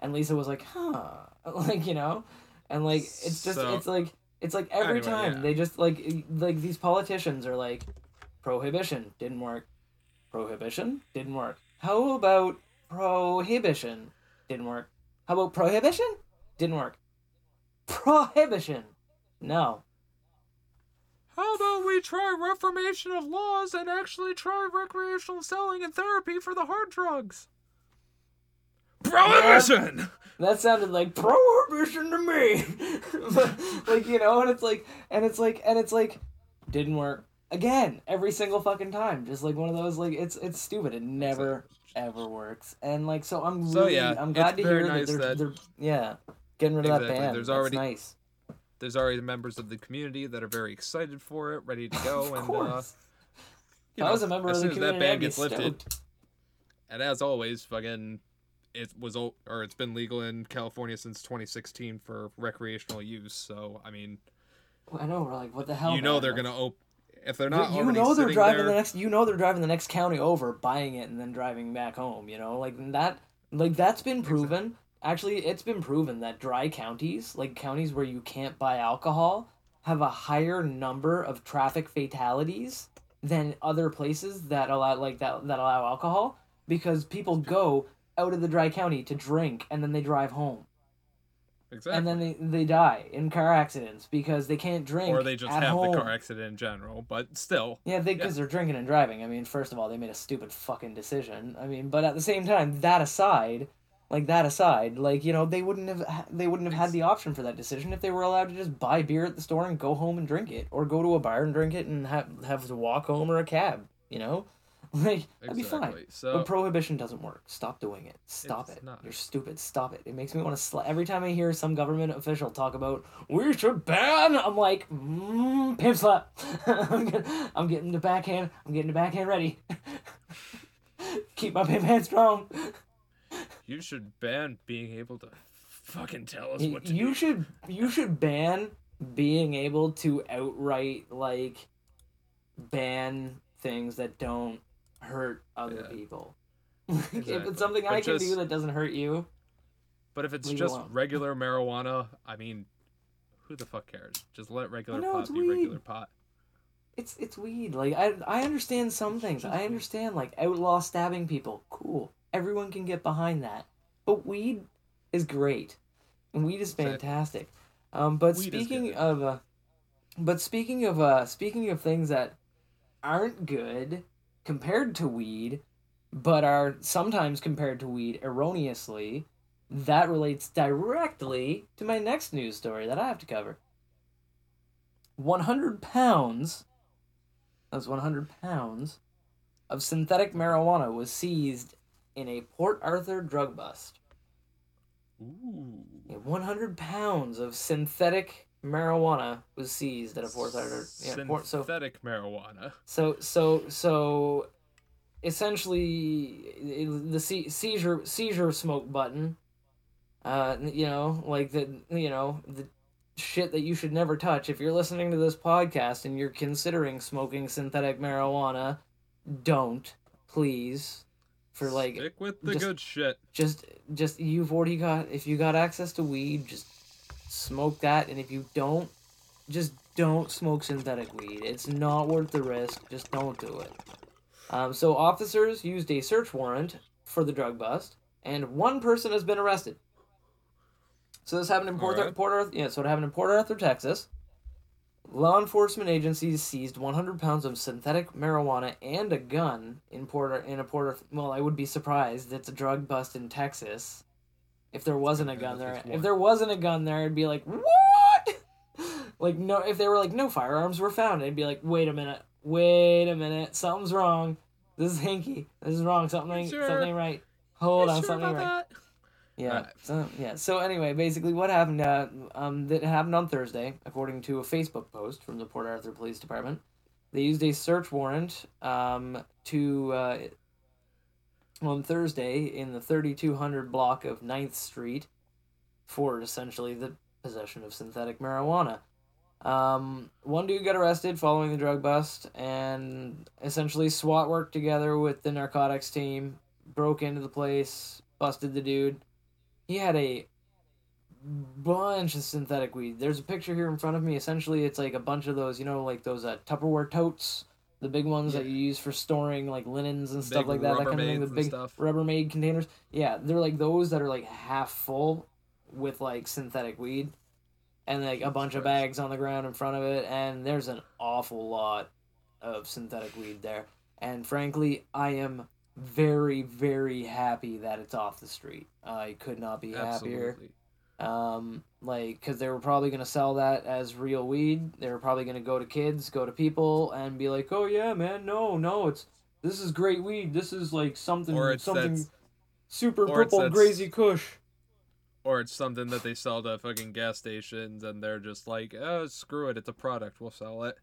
And lisa was like huh like you know? And like it's just So- it's like it's like every Anyway, time yeah. they just like like these politicians are like prohibition didn't work. Prohibition didn't work. How about prohibition didn't work? How about prohibition didn't work prohibition. No. How about we try reformation of laws and actually try recreational selling and therapy for the hard drugs? Prohibition! that sounded like prohibition to me. Like you know and it's like and it's like and it's like didn't work. Again every single fucking time. Just like one of those like it's it's stupid. It never ever works. And like so i'm So, really yeah, i'm glad to hear nice that, they're, that- they're yeah getting rid of that Exactly, ban there's That's already- nice. There's already members of the community that are very excited for it, ready to go, of and uh, you if i know, was a member as of the community. As soon as that ban gets lifted, and as always, fucking, it was or it's been legal in California since 2016 for recreational use. So I mean, i know we're like what the hell you know they're gonna open if they're not you already know they're driving there, the next you know they're driving the next county over buying it and then driving back home you know? Like that like that's been proven actually it's been proven that dry counties like counties where you can't buy alcohol have a higher number of traffic fatalities than other places that allow like that that allow alcohol because people go out of the dry county to drink and then they drive home exactly. and then they, they die in car accidents because they can't drink or they just have home. the car accident in general. But still, Yeah, they because they're drinking and driving. I mean, first of all, they made a stupid fucking decision. I mean, but at the same time, that aside, like that aside, like you know, they wouldn't have they wouldn't have had the option for that decision if they were allowed to just buy beer at the store and go home and drink it, or go to a bar and drink it and have have to walk home or a cab. You know, like that'd be fine. So- but prohibition doesn't work. Stop doing it. Stop it. not. You're stupid. Stop it. It makes me want to slap. Every time I hear some government official talk about we should ban, I'm like, mm, pimp slap. I'm, getting, I'm getting the backhand. I'm getting the backhand ready. Keep my pimp hand strong. You should ban being able to fucking tell us what to You do. should you should ban being able to outright like ban things that don't hurt other Yeah. people. Like, If it's something I But can do that doesn't hurt you, But if it's just alone. regular marijuana, I mean, who the fuck cares? Just let regular pot be weed. regular pot. it's it's weed. Like I I understand some things. I understand like outlaw stabbing people. Cool. Everyone can get behind that. but weed is great. And weed is fantastic. Um, but is speaking of, uh, but speaking of, uh, speaking of things that aren't good compared to weed, but are sometimes compared to weed erroneously, that relates directly to my next news story that I have to cover. 100 pounds, that's 100 pounds, of synthetic marijuana was seized in a Port Arthur drug bust. Ooh. 100 pounds of synthetic marijuana was seized at a Port Arthur. Yeah, Port, so Synthetic marijuana. so so so essentially the se- seizure seizure smoke button uh you know like the you know the shit that you should never touch if you're listening to this podcast and you're considering smoking synthetic marijuana don't please for like Stick with the just- good shit. just just you've already got if you got access to weed just smoke that and if you don't just don't smoke synthetic weed. It's not worth the risk. Just don't do it. Um, so officers used a search warrant for the drug bust and one person has been arrested. So this happened in port, Alright. port arthur yeah so it happened in port arthur texas law enforcement agencies seized 100 pounds of synthetic marijuana and a gun in port in a port Arthur- well i would be surprised. It's a drug bust in texas. If there wasn't a gun there if there wasn't a gun there i'd be like what? Like no if they were like no firearms were found i'd be like wait a minute wait a minute something's wrong. This is hinky. This is wrong. Something ain't, Sure. something ain't right. Hold You on sure something ain't about right. that? Yeah. So yeah. So anyway, basically, what happened? Uh, um, that happened on Thursday, according to a Facebook post from the Port Arthur Police Department. They used a search warrant um, to uh, on Thursday in the 3200 block of 9th Street for essentially the possession of synthetic marijuana. Um, one dude got arrested following the drug bust, and essentially SWAT worked together with the narcotics team, broke into the place, busted the dude. He had a bunch of synthetic weed. There's a picture here in front of me. Essentially, it's like a bunch of those, you know, like those uh, Tupperware totes, the big ones that you use for storing like linens and stuff Big like that. That kind of thing. The big stuff. Rubbermaid containers. Yeah, they're like those that are like half full with like synthetic weed, and like a bunch of bags on the ground in front of it. And there's an awful lot of synthetic weed there. And frankly, I am very, very happy that it's off the street. I could not be happier Absolutely. um like because they were probably going to sell that as real weed they were probably going to go to kids go to people and be like oh yeah man no no it's this is great weed this is like something something super purple crazy kush Or it's something that they sell to fucking gas stations and they're just like, oh, screw it, it's a product, we'll sell it.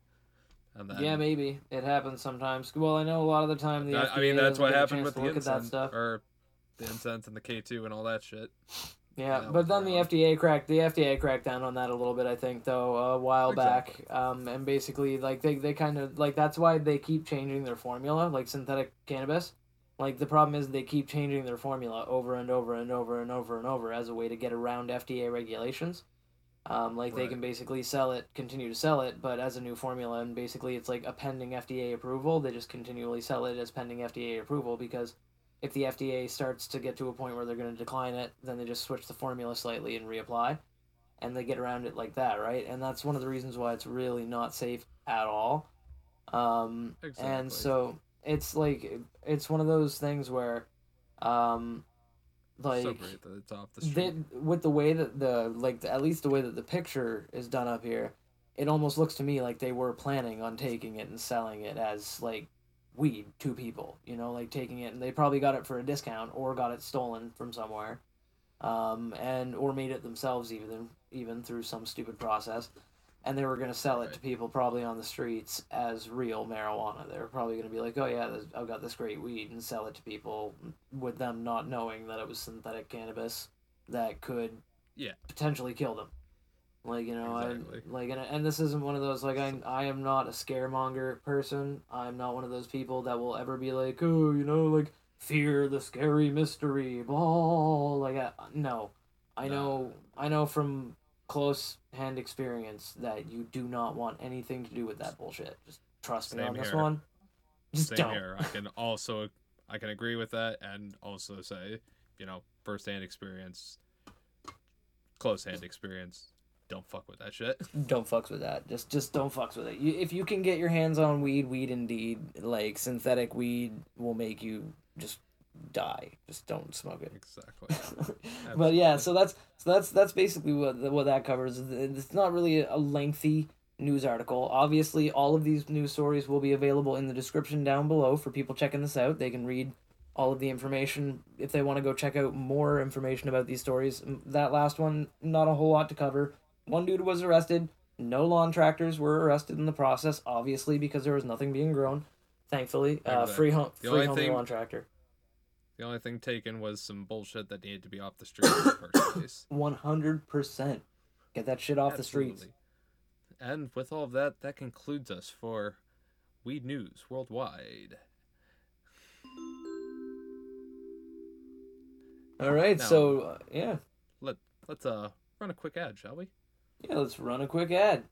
Then, yeah maybe it happens sometimes well i know a lot of the time the that- I mean, that's what happened with the look at that incense, stuff or the incense and the K2 and all that shit. Yeah, that but then the. FDA cracked the FDA cracked down on that a little bit, I think, though, a while Exactly. back. Um, and basically, like they they kind of like that's why they keep changing their formula, like synthetic cannabis. Like the problem is they keep changing their formula over and over and over and over and over as a way to get around FDA regulations. Um, like they can basically sell it, continue to sell it, but as a new formula, and basically it's like a pending FDA approval. They just continually sell it as pending FDA approval because if the FDA starts to get to a point where they're going to decline it, then they just switch the formula slightly and reapply, and they get around it like that, right? And that's one of the reasons why it's really not safe at all. Um, Exactly. And so it's like it's one of those things where, um, like so great that it's off the they, with the way that the like the, at least the way that the picture is done up here, it almost looks to me like they were planning on taking it and selling it as like weed to people. You know, like taking it and they probably got it for a discount or got it stolen from somewhere, um, and or made it themselves even even through some stupid process. And they were gonna sell it to people probably on the streets as real marijuana. They were probably gonna be like, "Oh yeah, this- I've got this great weed," and sell it to people with them not knowing that it was synthetic cannabis that could Yeah. potentially kill them like you know Exactly. I, like and, and this isn't one of those like I, I am not a scaremonger person i'm not one of those people that will ever be like oh you know like fear the scary mystery blah like I, no i No. know i know from close hand experience that you do not want anything to do with that bullshit just trust me Same on this one just Same don't here. I can also I can agree with that and also say, you know, first hand experience, close hand experience, don't fuck with that shit. don't fucks with that. Just just don't fucks with it. You, if you can get your hands on weed, weed indeed. Like synthetic weed will make you just die. Just don't smoke it. Exactly. but yeah, so that's so that's that's basically what what that covers. It's not really a lengthy news article. Obviously, all of these news stories will be available in the description down below for people checking this out. They can read all of the information if they want to go check out more information about these stories. That last one, not a whole lot to cover. One dude was arrested. No lawn tractors were arrested in the process, obviously because there was nothing being grown. Thankfully, uh, free home, free home thing- lawn tractor. The only thing taken was some bullshit that needed to be off the street in the first place. One hundred percent. Get that shit off the streets. And with all of that, that concludes us for Weed News Worldwide. All right, Now- so uh, yeah, Let let's uh run a quick ad, shall we? yeah. Let's run a quick ad.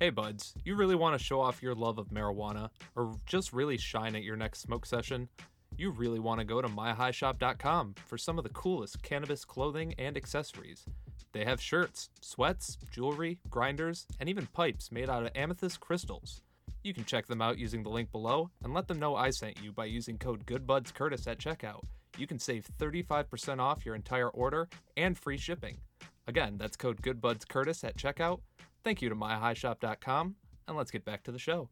Hey buds, you really want to show off your love of marijuana or just really shine at your next smoke session? You really want to go to myhighshop.com for some of the coolest cannabis clothing and accessories. They have shirts, sweats, jewelry, grinders, and even pipes made out of amethyst crystals. You can check them out using the link below and let them know I sent you by using code GoodBudsCurtis at checkout. You can save 35% off your entire order and free shipping. Again, that's code GoodBudsCurtis at checkout. Thank you to myhighshop.com, and let's get back to the show.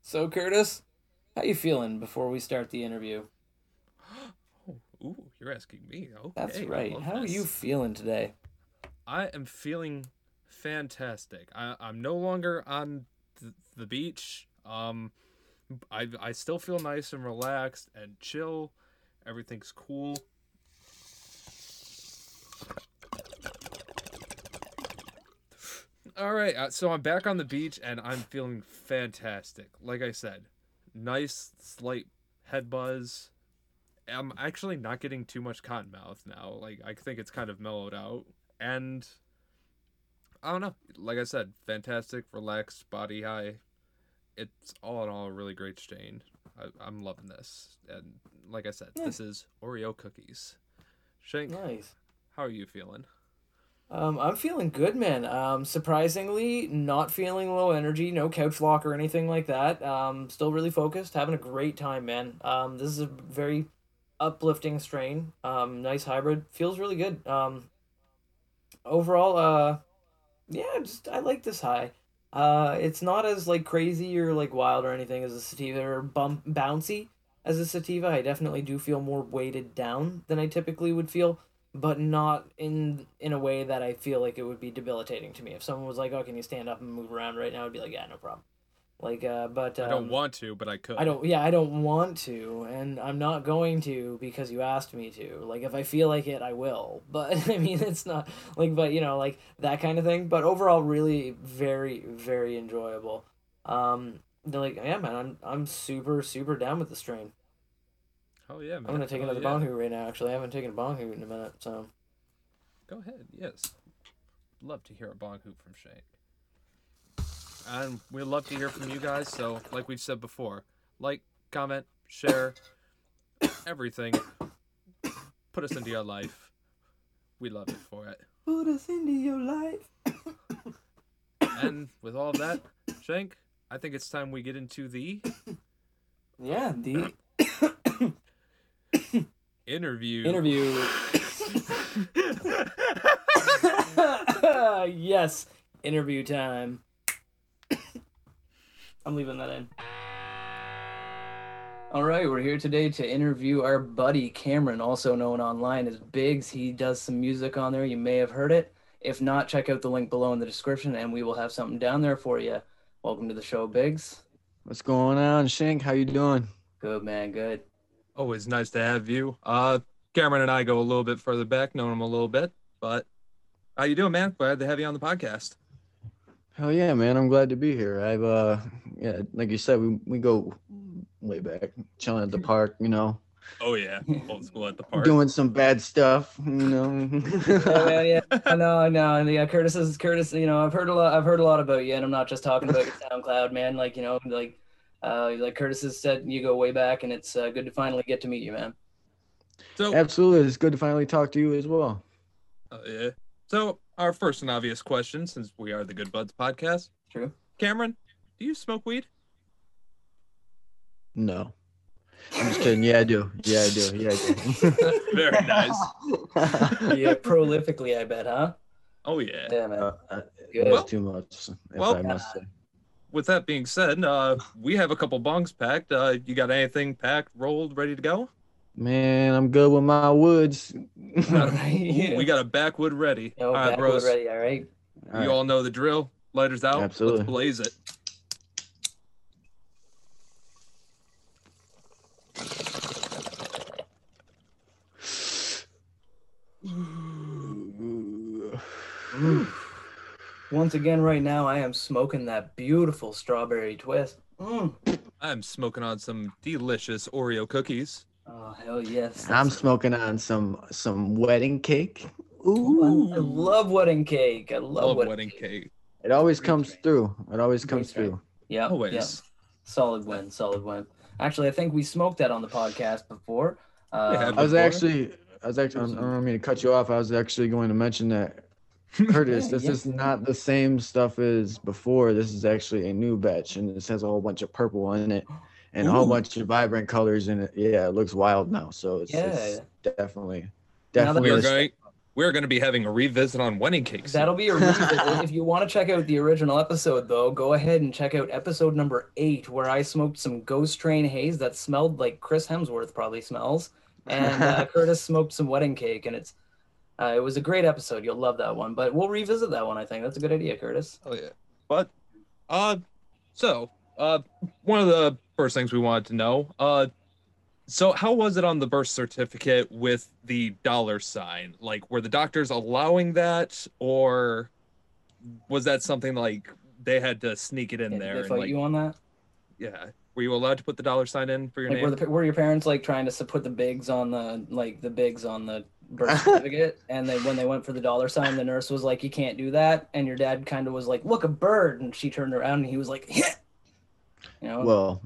So Curtis, how you feeling before we start the interview? Oh, ooh, you're asking me. Okay. That's right. How are you feeling today? I am feeling fantastic. I, I'm no longer on th- the beach. Um, I I still feel nice and relaxed and chill. Everything's cool. All right, uh, so I'm back on the beach and I'm feeling fantastic. Like I said, nice slight head buzz. I'm actually not getting too much cotton mouth now. Like I think it's kind of mellowed out, and I don't know. Like I said, fantastic, relaxed, body high. It's all in all a really great strain. I, I'm loving this, and like I said, Yeah. this is Oreo cookies. Shank, Nice. how are you feeling? Um, I'm feeling good, man. Um, surprisingly, not feeling low energy, no couch lock or anything like that. Um, still really focused, having a great time, man. Um, this is a very uplifting strain. Um, nice hybrid, feels really good. Um, overall, uh, yeah, just I like this high. Uh, it's not as like crazy or like wild or anything as a sativa or bump bouncy as a sativa. I definitely do feel more weighted down than I typically would feel but not in in a way that I feel like it would be debilitating to me. If someone was like, "Oh, can you stand up and move around right now?" I'd be like, "Yeah, no problem." Like, uh, but um, I don't want to, but I could. I don't. Yeah, I don't want to, and I'm not going to because you asked me to. Like, if I feel like it, I will. But I mean, it's not like, but you know, like that kind of thing. But overall, really, very, very enjoyable. Um, they're like, yeah, man, I'm I'm super, super down with the strain. Oh yeah, man. I'm gonna take Oh, another yeah. bong hoot right now. Actually, I haven't taken a bong hoot in a minute, so. Go ahead. Yes. Love to hear a bong hoop from Shank. And we'd love to hear from you guys. So, like we've said before, like, comment, share, everything. Put us into your life. We love it for it. Put us into your life. And with all of that, Shank, I think it's time we get into the Yeah, the interview. interview. yes, interview time. I'm leaving that in. All right, we're here today to interview our buddy Cameron, also known online as Biggs. He does some music on there. You may have heard it. If not, check out the link below in the description, and we will have something down there for you. Welcome to the show, Biggs. What's going on, Shank? How you doing? Good man, good. Always nice to have you. Uh, Cameron and I go a little bit further back, known him a little bit, but how you doing, man? Glad to have you on the podcast. Hell yeah, man! I'm glad to be here. I've uh, yeah, like you said, we we go way back, chilling at the park, you know, Oh yeah, old school at the park. doing some bad stuff, you know. yeah, yeah, yeah. I know, I know. And yeah, Curtis is Curtis. You know, I've heard a lot. I've heard a lot about you, and I'm not just talking about your SoundCloud, man. Like you know, like, uh, like Curtis has said, you go way back, and it's uh, good to finally get to meet you, man. So, Absolutely, it's good to finally talk to you as well. uh, yeah. So, our first and obvious question, since we are the Good Buds podcast, True. Cameron, do you smoke weed? No, I'm just kidding. Yeah, I do. Yeah, I do. Yeah, I do. Very nice. Yeah, prolifically, I bet, huh? Oh yeah. Yeah, man. Uh, uh, Good. that's Well- too much, if well, I must say. With that being said, uh, we have a couple bongs packed. Uh, you got anything packed, rolled, ready to go? Man, I'm good with my woods. All right. Ooh, we got a backwood ready. Yo, all right, backwood bros. ready, all right? You all know the drill. Lighters out. Absolutely. Let's blaze it. Once again, right now, I am smoking that beautiful strawberry twist. Mm. I'm smoking on some delicious Oreo cookies. Oh, hell yes. I'm smoking on some some wedding cake. Ooh, Ooh, I, I love wedding cake. I love, Love wedding, wedding cake. cake. it always Great comes cake. through. It always Great comes cake. through. Yeah, Always. yeah. Solid win, solid win. Actually, I think we smoked that on the podcast before. Uh, have I was actually, I was actually, I don't mean to cut you off. I was actually going to mention that Curtis, Yeah, this yeah. is not the same stuff as before. This is actually a new batch, and this has a whole bunch of purple in it, and a whole bunch of vibrant colors in it. Yeah, it looks wild now. So it's, it's definitely, Now that definitely. We are going. We're going to be having a revisit on wedding cakes. That'll be a revisit. if you want to check out the original episode, though, go ahead and check out episode number eight, where I smoked some Ghost Train haze that smelled like Chris Hemsworth probably smells, and uh, Curtis smoked some wedding cake, and it's uh, it was a great episode. You'll love that one. But we'll revisit that one. I think that's a good idea, Curtis. Oh yeah. But uh so uh one of the first things we wanted to know, uh so how was it on the birth certificate with the dollar sign? Like were the doctors allowing that or was that something like they had to sneak it in Did there they fight like you on that? yeah. Were you allowed to put the dollar sign in for your Like, name? were, the, were your parents like trying to put the Biggs on the like the Biggs on the birth certificate, and then when they went for the dollar sign, the nurse was like, "You can't do that," and your dad kind of was like, "Look, a bird," and she turned around and he was like, "Hit." You know, well,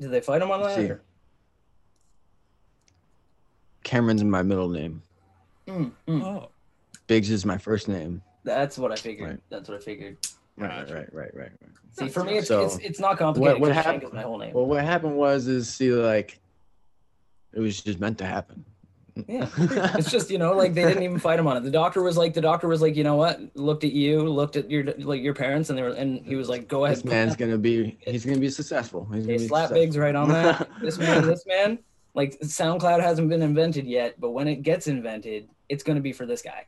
did they fight him on that? see. or- Cameron's my middle name. Mm, mm. oh. Biggs is my first name. That's what I figured. Right. That's what I figured. Right, right, right, right, right. See, for me, it's So, it's, it's not complicated. what 'cause Shank happened- is my whole name. Well, what happened was, is see, like, it was just meant to happen. Yeah. it's just you know like they didn't even fight him on it. The doctor was like the doctor was like you know what looked at you looked at your like your parents and they were and he was like go ahead. this man's gonna be, he's gonna be successful. He's They gonna slap successful. Biggs right on that. this man, this man, like SoundCloud hasn't been invented yet, but when it gets invented, it's gonna be for this guy.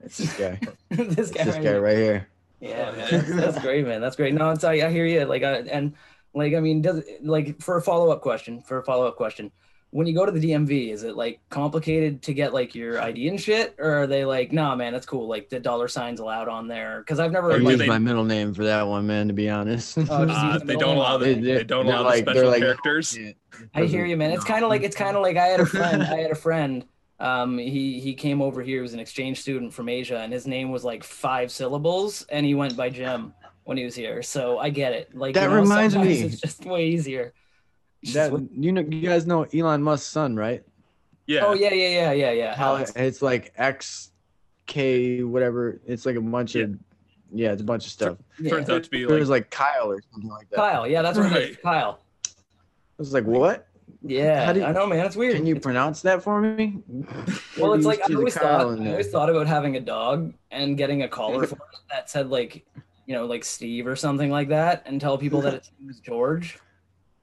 It's this guy. this guy, this right guy here. right here. Yeah, man, that's, that's great, man. That's great. No, it's I, I hear you. Like, I, and like, I mean, does like for a follow up question, for a follow up question, when you go to the DMV, is it like complicated to get like your ID and shit, or are they like, nah, man, that's cool. Like the dollar signs allowed on there because I've never I Or like, they- my middle name for that one, man. To be honest. Oh, Uh, the they don't allow the, They- they, they're- don't allow like- the special like- characters. Yeah, I hear you, man. It's kind of like it's kind of like I had a friend. I had a friend. Um, he he came over here. He was an exchange student from Asia, and his name was like five syllables, and he went by Jim when he was here. So I get it. Like That you know, reminds me. it's just way easier. It's That you know, you guys know Elon Musk's son, right? Yeah. oh yeah, yeah, yeah, yeah, yeah. How Alex. it's like X, K, whatever. It's like a bunch of, yeah, it's a bunch of stuff. Yeah. Turns out to be It was like Kyle or something like that. Kyle. Yeah, that's what it is. Right. Kyle. I was like, what? Yeah, How do you- I know, man. It's weird. Can you It's- pronounce that for me? well, it's like I always thought. I always thought about having a dog and getting a collar for it that said like, you know, like Steve or something like that, and tell people that its name George.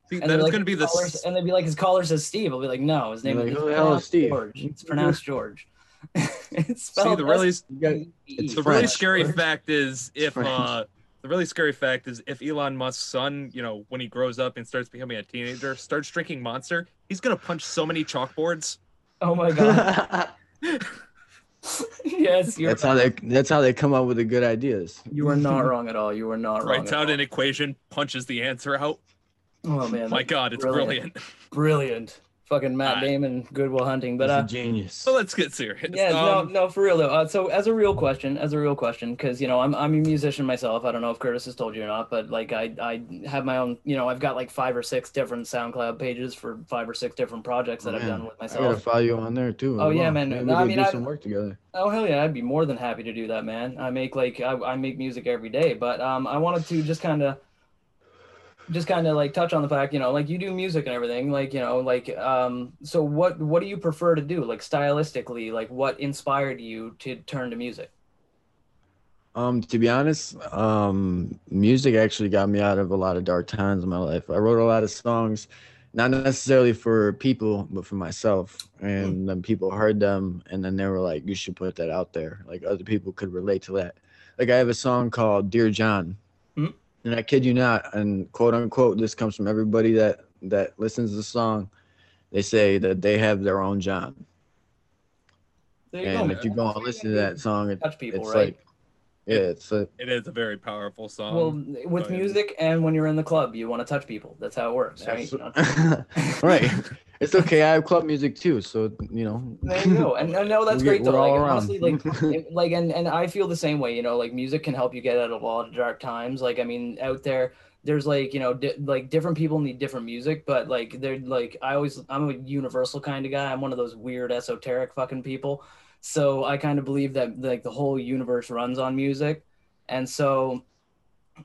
See, And that like, going to be the collar- and they'd be like, his collar says Steve. I'll be like, no, his name You're is like, it's who the hell is pronounced Steve? George. It's pronounced George. it's see spelled the really You got- it's the really scary George. fact is if uh the really scary fact is if Elon Musk's son, you know, when he grows up and starts becoming a teenager, starts drinking Monster, he's gonna punch so many chalkboards. Oh my god. yes, you're that's how they. That's how they come up with the good ideas. you are not wrong at all. You are not wrong. Writes out all. an equation, punches the answer out. Oh man. My God, it's Brilliant. brilliant. Brilliant. fucking Matt Alright. Damon, Goodwill Hunting. But He's uh, a genius. So let's get serious. yeah, no, Um, no, for real though. Uh, so as a real question, as a real question, because you know I'm I'm a musician myself. I don't know if Curtis has told you or not, but like I I have my own. You know, I've got like five or six different SoundCloud pages for five or six different projects that I've done with myself. I gotta myself. follow you on there too. Oh, as yeah, man. Maybe No, we I mean, do I- some work together. Oh hell yeah, I'd be more than happy to do that, man. I make like I, I make music every day, but um I wanted to just kind of just kind of like touch on the fact, you know, like you do music and everything, like, you know, like um so what what do you prefer to do? Like stylistically, like what inspired you to turn to music? Um, to be honest, um, music actually got me out of a lot of dark times in my life. I wrote a lot of songs, not necessarily for people, but for myself. And then people heard them, and then they were like, "You should put that out there." Like other people could relate to that. Like I have a song called "Dear John," Hmm. And I kid you not, and quote unquote, this comes from everybody that that listens to the song. They say that they have their own John, There you and go. if you go and listen to that song, it, touch people, it's right? like, yeah, it's a, it is a very powerful song. well, with music and when you're in the club, you want to touch people. That's how it works, right? You know? right. It's okay. I have club music too, so you know. There you go. And, and no, that's We- great though. we're all Like around. honestly, like it- like and and I feel the same way. You know, like music can help you get out of a lot of dark times. Like I mean, out there, there's like you know, di- like different people need different music, but like they're like I always I'm a universal kind of guy. I'm one of those weird esoteric fucking people. So I kind of believe that like the whole universe runs on music, and so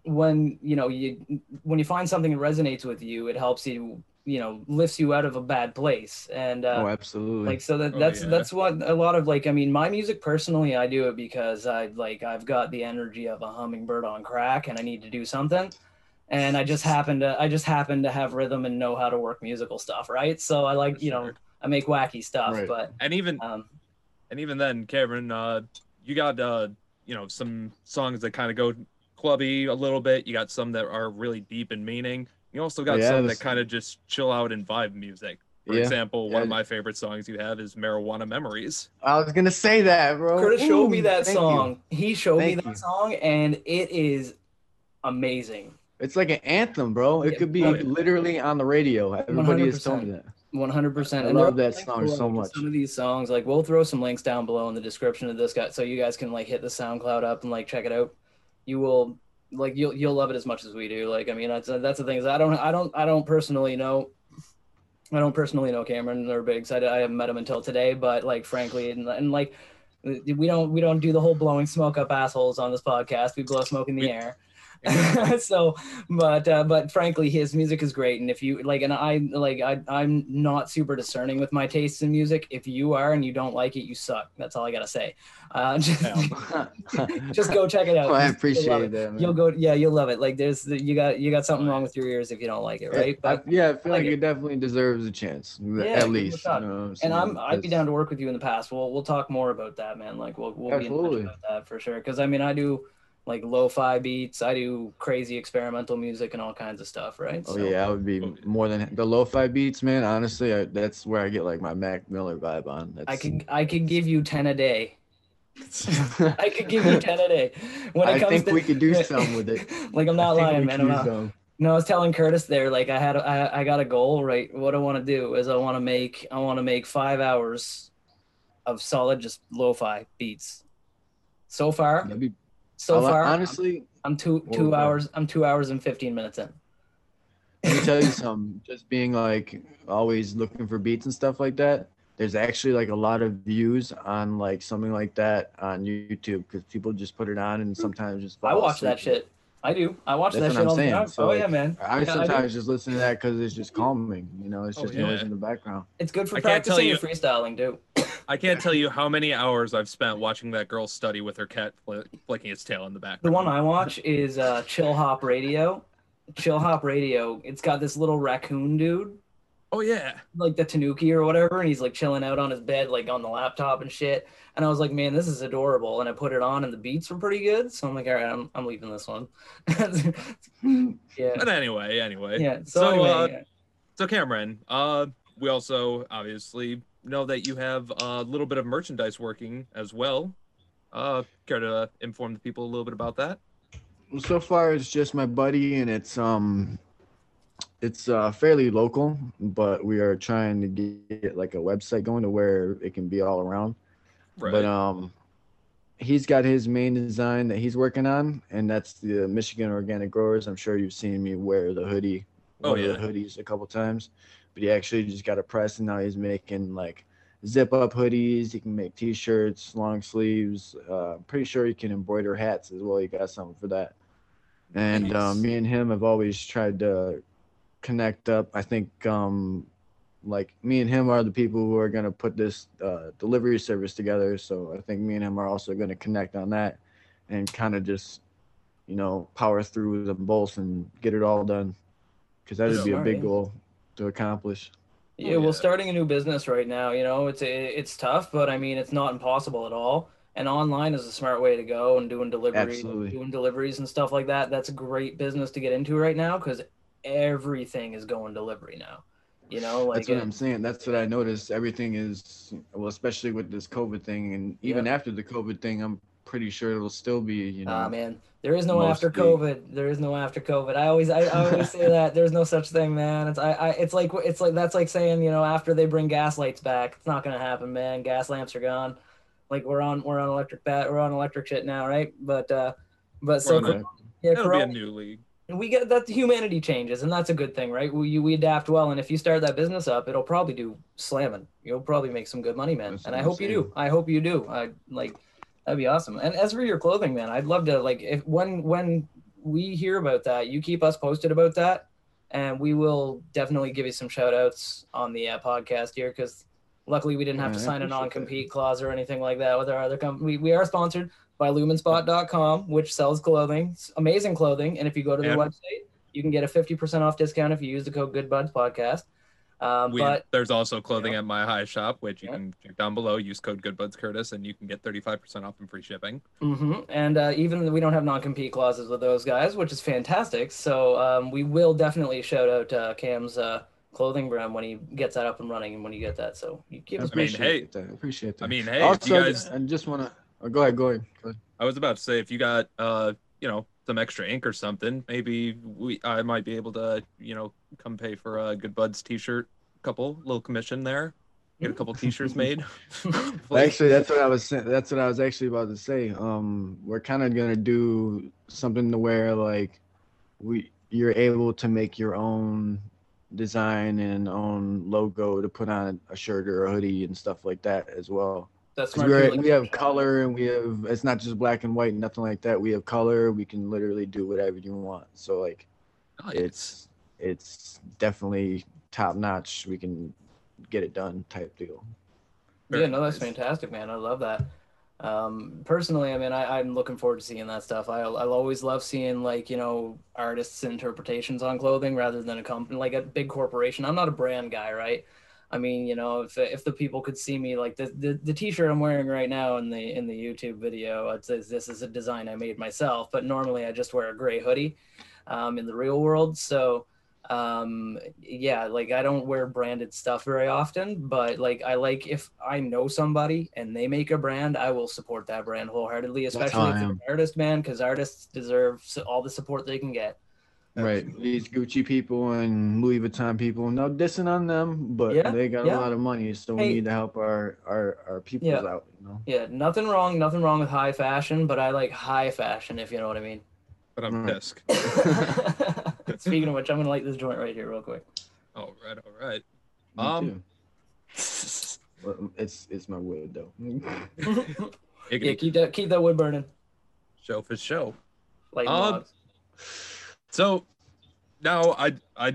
when you know you when you find something that resonates with you, it helps you you know lifts you out of a bad place and uh, oh, absolutely. like so that Oh, that's yeah. that's what a lot of like i mean my music personally i do it because i like i've got the energy of a hummingbird on crack and i need to do something and i just happen to i just happen to have rhythm and know how to work musical stuff right so i like you know i make wacky stuff Right. but and even um and even then, Cameron, uh, you got uh, you know, some songs that kind of go clubby a little bit. You got some that are really deep in meaning. You also got Yeah, some this- that kind of just chill out and vibe music. For Yeah. example, one of my favorite songs you have is "Marijuana Memories." I was gonna say that, bro. curtis showed me that thank you. song he showed me that you. song and it is amazing It's like an anthem, bro. It Yeah, could be oh, literally on the radio. Everybody has told me that. One hundred percent. I And love that song below so much. Some of these songs, like we'll throw some links down below in the description of this guy, so you guys can like hit the SoundCloud up and like check it out. You will like you'll you'll love it as much as we do. Like I mean, that's that's the thing is I don't I don't I don't personally know. I don't personally know Cameron or Biggs. I, I haven't met him until today, but like frankly, and, and like we don't we don't do the whole blowing smoke up assholes on this podcast. We blow smoke in the We- air. so but uh, but frankly his music is great and if you like and i like I, i'm not super discerning with my tastes in music if you are and you don't like it you suck that's all i gotta say uh, just, just go check it out Well, I appreciate it. that. Man. you'll go yeah you'll love it like there's you got you got something wrong with your ears if you don't like it right I, but yeah, I feel like like it. it definitely deserves a chance, give it a at least. you know what I'm and I'm I'd be down to work with you in the past. We'll we'll talk more about that, man. Like we'll we'll be in Absolutely. touch about that for sure. Because I mean, I do like lo-fi beats. I do crazy experimental music and all kinds of stuff, right? Oh So- yeah, I would be more than the lo-fi beats, man. Honestly, I, that's where I get like my Mac Miller vibe on. That's, I could I could give you ten a day. I could give you ten a day. When it I comes think to, we could do something with it. Like I'm not lying, man. I'm not. something. No, I was telling Curtis there, like I had, I, I got a goal, right? What I want to do is I want to make, I want to make five hours of solid, just lo-fi beats. So far, That'd be, so I- far, honestly, I'm two, What two was that? hours, I'm two hours and fifteen minutes in. let me tell you something. Just being like always looking for beats and stuff like that. There's actually like a lot of views on like something like that on YouTube because people just put it on and hmm. sometimes just. I fall watch that shit. I do. I watch That's that what shit I'm all the saying. time. So, oh like, yeah, man. I Yeah, I sometimes just listen to that because it's just oh, calming. You know, it's Oh, just yeah. noise in the background. It's good for I can't tell practicing you- freestyling too. I can't tell you how many hours I've spent watching that girl study with her cat fl- flicking its tail in the background. The one I watch is uh, Chill Hop Radio. Chill Hop Radio. It's got this little raccoon dude, Oh yeah. like the Tanuki or whatever, and he's like chilling out on his bed, like on the laptop and shit. And I was like, man, this is adorable. And I put it on, and the beats were pretty good. So I'm like, all right, I'm, I'm leaving this one. yeah, But anyway, anyway. yeah. So, So, anyway, uh, yeah. So Cameron, uh, we also obviously know that you have a little bit of merchandise working as well. Uh, care to inform the people a little bit about that? Well, so far it's just my buddy, and it's um, it's uh, fairly local, but we are trying to get like a website going to where it can be all around. Right. But um, he's got his main design that he's working on, and that's the Michigan Organic Growers. I'm sure you've seen me wear the hoodie, Oh, yeah. the hoodies a couple times. But he actually just got a press, and now he's making like zip up hoodies. He can make t-shirts, long sleeves. Uh, I'm pretty sure he can embroider hats as well. He got something for that. And Nice. um, me and him have always tried to connect up. I think um, like me and him are the people who are going to put this uh, delivery service together. So I think me and him are also going to connect on that and kind of just, you know, power through them both and get it all done. Because that would be a big goal to accomplish. Yeah, Oh, well, starting a new business right now, you know, it's it's tough, but I mean, it's not impossible at all. And online is a smart way to go, and doing delivery, doing deliveries and stuff like that. That's a great business to get into right now because everything is going delivery now. You know, like That's what it- I'm saying. That's what I noticed. Everything is well, especially with this COVID thing, and even after the COVID thing, I'm pretty sure it'll still be, you know. Ah man, there is no after mostly- COVID. There is no after COVID. I always, I, I always say that there's no such thing, man. It's, I, I, it's like, it's like that's like saying, you know, after they bring gas lights back, it's not gonna happen, man. Gas lamps are gone. Like we're on, we're on electric bat, we're on electric shit now, right? But, uh, but so on Right. yeah, It'll be a new league. we get that humanity changes, and that's a good thing, right? We we adapt well, and if you start that business up, it'll probably do slamming. You'll probably make some good money, man. That's and I hope you do. I hope you do. I like that'd be awesome. And as for your clothing, man, I'd love to like if when when we hear about that, you keep us posted about that, and we will definitely give you some shout outs on the uh, podcast here because luckily we didn't have Yeah, to sign a non-compete clause or anything like that with our other company. We, we are sponsored by lumenspot.com, which sells clothing, amazing clothing. And if you go to their website, you can get a 50% off discount if you use the code GoodBuds Podcast. Um, We, but there's also clothing at my high shop, which you Yeah. can check down below. Use code Goodbuds Curtis, and you can get 35% off and free shipping. mhm. and uh, even we don't have non-compete clauses with those guys, which is fantastic. So um, we will definitely shout out uh, Cam's uh, clothing brand when he gets that up and running and when you get that. So you give I us mean, appreciate hey- that. Appreciate that. I mean, hey, also, you I- guys, I just want to oh, go ahead, go ahead. Go ahead. I was about to say, if you got, uh, you know, some extra ink or something, maybe we, I might be able to, you know, come pay for a Good Buds T-shirt, couple little commission there, get a couple T-shirts made. Actually, that's what I was. That's what I was actually about to say. Um, we're kind of gonna do something to where like we you're able to make your own design and own logo to put on a shirt or a hoodie and stuff like that as well. That's 'Cause smart. we're, too, like- we have color and we have it's not just black and white, nothing like that. We have color. We can literally do whatever you want. So like Nice. it's it's definitely top notch. We can get it done type deal. Yeah, no, that's fantastic, man. I love that. Um, personally, I mean, I, I'm looking forward to seeing that stuff. I, I'll always love seeing like you know artists' interpretations on clothing rather than a company like a big corporation. I'm not a brand guy, right? I mean, you know, if if the people could see me like the the, the T-shirt I'm wearing right now in the in the YouTube video, it says this is a design I made myself. But normally I just wear a gray hoodie um, in the real world. So um yeah like i don't wear branded stuff very often but like i like if i know somebody and they make a brand i will support that brand wholeheartedly especially if they're an artist man because artists deserve all the support they can get Right. These Gucci people and Louis Vuitton people, no dissing on them, but Yeah, they got yeah. a lot of money, so we need to help our our our people Yeah. out. You know. yeah nothing wrong nothing wrong with high fashion but i like high fashion if you know what i mean but I'm Right. pissed. speaking of which i'm gonna light this joint right here real quick All right, all right. Me Um, too. Well, it's it's my wood though. yeah keep that keep that wood burning show for show. like Um, logs. So now I I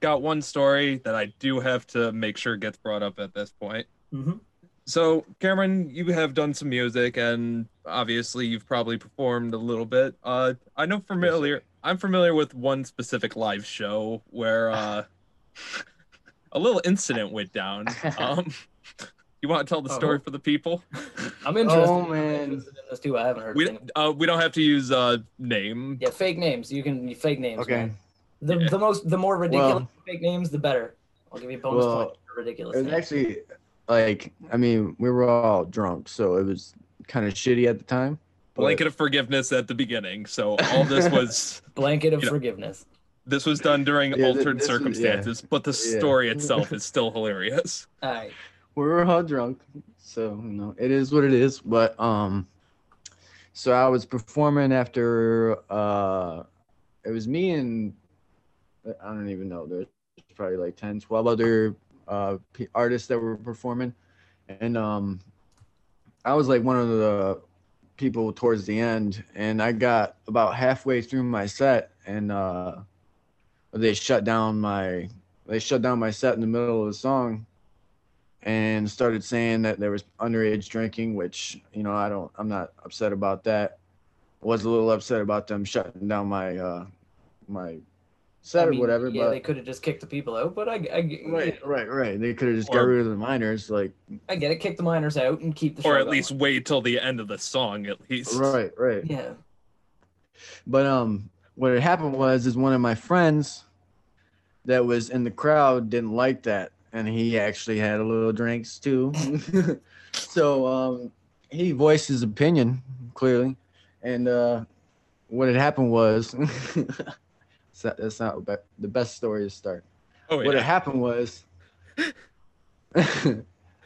got one story that I do have to make sure gets brought up at this point. Mhm. So Cameron, you have done some music and obviously you've probably performed a little bit. Uh I know familiar I'm familiar with one specific live show where uh a little incident went down. Um you want to tell the story Oh. for the people? i'm interested Oh, man. interested in this too i haven't heard We anything. uh we don't have to use uh name. Yeah, fake names. You can fake names. Okay. man. The Yeah. the most the more ridiculous Well- fake names, the better. I'll give you a bonus Well, point for ridiculous. It was names. actually like I mean we were all drunk, so it was kind of shitty at the time. but- Blanket of forgiveness at the beginning. So all this was Blanket of you know- forgiveness. This was done during Yeah, altered this was- yeah. circumstances, but the Yeah. story itself is still hilarious. All right. We were all drunk so you know it is what it is but um so i was performing after uh it was me and i don't even know there's probably like 10 12 other uh artists that were performing. And um i was like one of the people towards the end and i got about halfway through my set and uh they shut down my they shut down my set in the middle of the song and started saying that there was underage drinking, which you know I don't, I'm not upset about that. Was a little upset about them shutting down my uh my set I mean, or whatever. Yeah, but they could have just kicked the people out, but I, I, right, right, right. They could have just Or- got rid of the minors, like I get it. Kick the minors out and keep the show or at going. least wait till the end of the song, at least. right, right. Yeah. But um, what had happened was is one of my friends that was in the crowd didn't like that, and he actually had a little drinks too. so um, he voiced his opinion clearly, and uh, what had happened was that's not- that's not the best story to start. Oh What had happened was.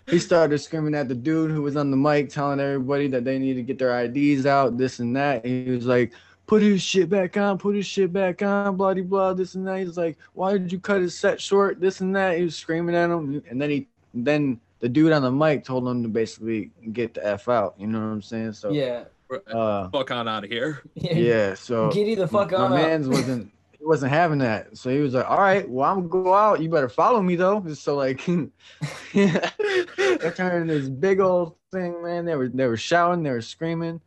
he started screaming at the dude who was on the mic telling everybody that they need to get their IDs out, this and that. He was like, put his shit back on, put his shit back on, bloody blah, blah, this and that. He's like, why did you cut his set short, this and that. He was screaming at him. And then he, then the dude on the mic told him to basically get the F out. You know what I'm saying? So, Yeah. uh, Fuck on out of here. yeah. So, Giddy the fuck out. my on up. man's wasn't he wasn't having that. So he was like, All right, well, I'm gonna go out. You better follow me though. Just So like they're turning this big old thing, man. They were they were shouting, they were screaming.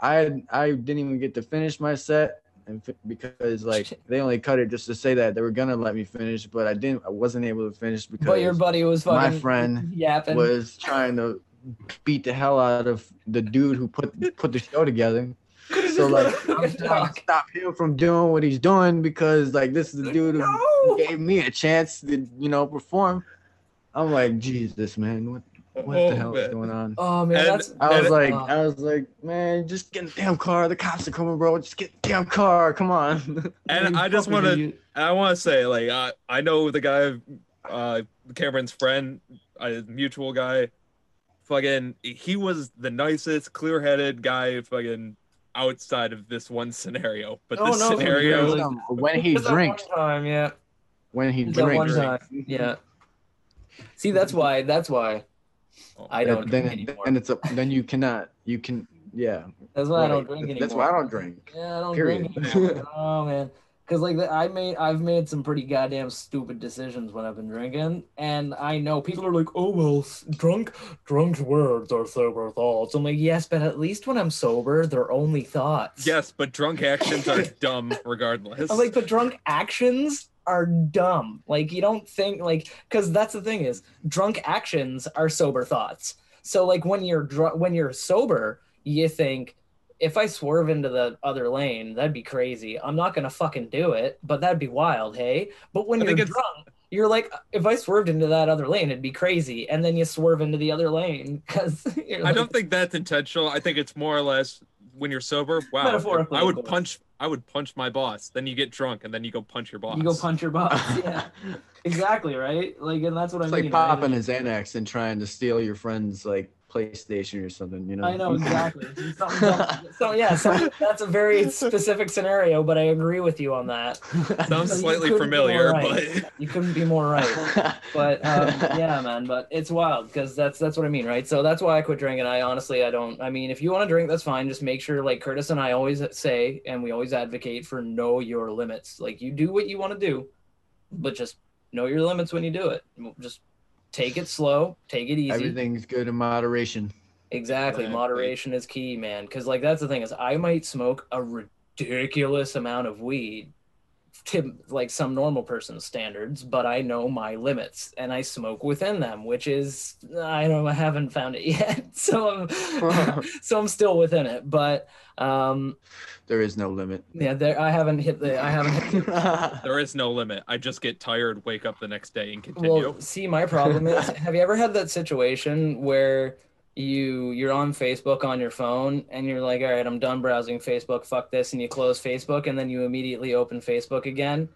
I I didn't even get to finish my set and fi- because like they only cut it just to say that they were gonna let me finish, but I didn't I wasn't able to finish because But your buddy was my friend yapping. was trying to beat the hell out of the dude who put put the show together. So like I'm trying to stop him from doing what he's doing because like this is the dude who No! gave me a chance to you know perform. I'm like Jesus, man, what what Oh, the hell is going on? Oh man, And- that's I was like, uh, I was like, man, just get in the damn car. The cops are coming, bro. Just get in the damn car. Come on. And I just want to, I want to say, like, I, I know the guy, uh, Cameron's friend, a mutual guy, fucking, he was the nicest, clear-headed guy, fucking, outside of this one scenario. But Oh, this no, scenario, really. when he Just drinks, time, yeah, when he Just drinks, time. yeah. See, that's why. That's why I don't then, drink anymore. then it's a then you cannot you can yeah. That's why I don't drink anymore. That's why I don't drink. Yeah, I don't Period. drink anymore. oh man, because like the- I made, I've made some pretty goddamn stupid decisions when I've been drinking, and I know people are like, "Oh well, s- drunk, drunk's words are sober thoughts." I'm like, yes, but at least when I'm sober, they're only thoughts. yes, but drunk actions are dumb regardless. I'm like, but drunk actions are dumb. Like you don't think like because that's the thing is drunk actions are sober thoughts. So like when you're dr- when you're sober, you think if I swerve into the other lane, that'd be crazy. I'm not gonna fucking do it, but that'd be wild, hey. But when I you're drunk, you're like, if I swerved into that other lane, it'd be crazy, and then you swerve into the other lane because I don't think that's intentional. I think it's more or less when you're sober. Wow, Metaphorically, I would punch. I would punch my boss. Then you get drunk, and then you go punch your boss. you go punch your boss. Yeah, exactly, right? Like, and that's what It's I like mean. right? popping a Xanax and trying to steal your friend's like PlayStation or something, you know. I know exactly. It's something dumb. so yeah, so that's a very specific scenario, but I agree with you on that. Sounds So slightly familiar, right. but You couldn't be more right. But um, yeah, man. But it's wild because that's that's what I mean, right? So that's why I quit drinking. I honestly, I don't. I mean, if you want to drink, that's fine. Just make sure, like Curtis and I always say, and we always advocate for know your limits. Like you do what you want to do, but just know your limits when you do it. Just take it slow, take it easy. Everything's good in moderation. Exactly. Exactly. Moderation is key, man. Because like that's the thing is I might smoke a ridiculous amount of weed to like some normal person's standards, but I know my limits and I smoke within them, which is I don't I haven't found it yet. So I'm so I'm still within it. But um There is no limit. yeah, there I haven't hit the I haven't hit there is no limit. I just get tired, wake up the next day, and continue. Well, see, my problem is, have you ever had that situation where you you're on Facebook on your phone and you're like, all right, I'm done browsing Facebook, fuck this, and you close Facebook and then you immediately open Facebook again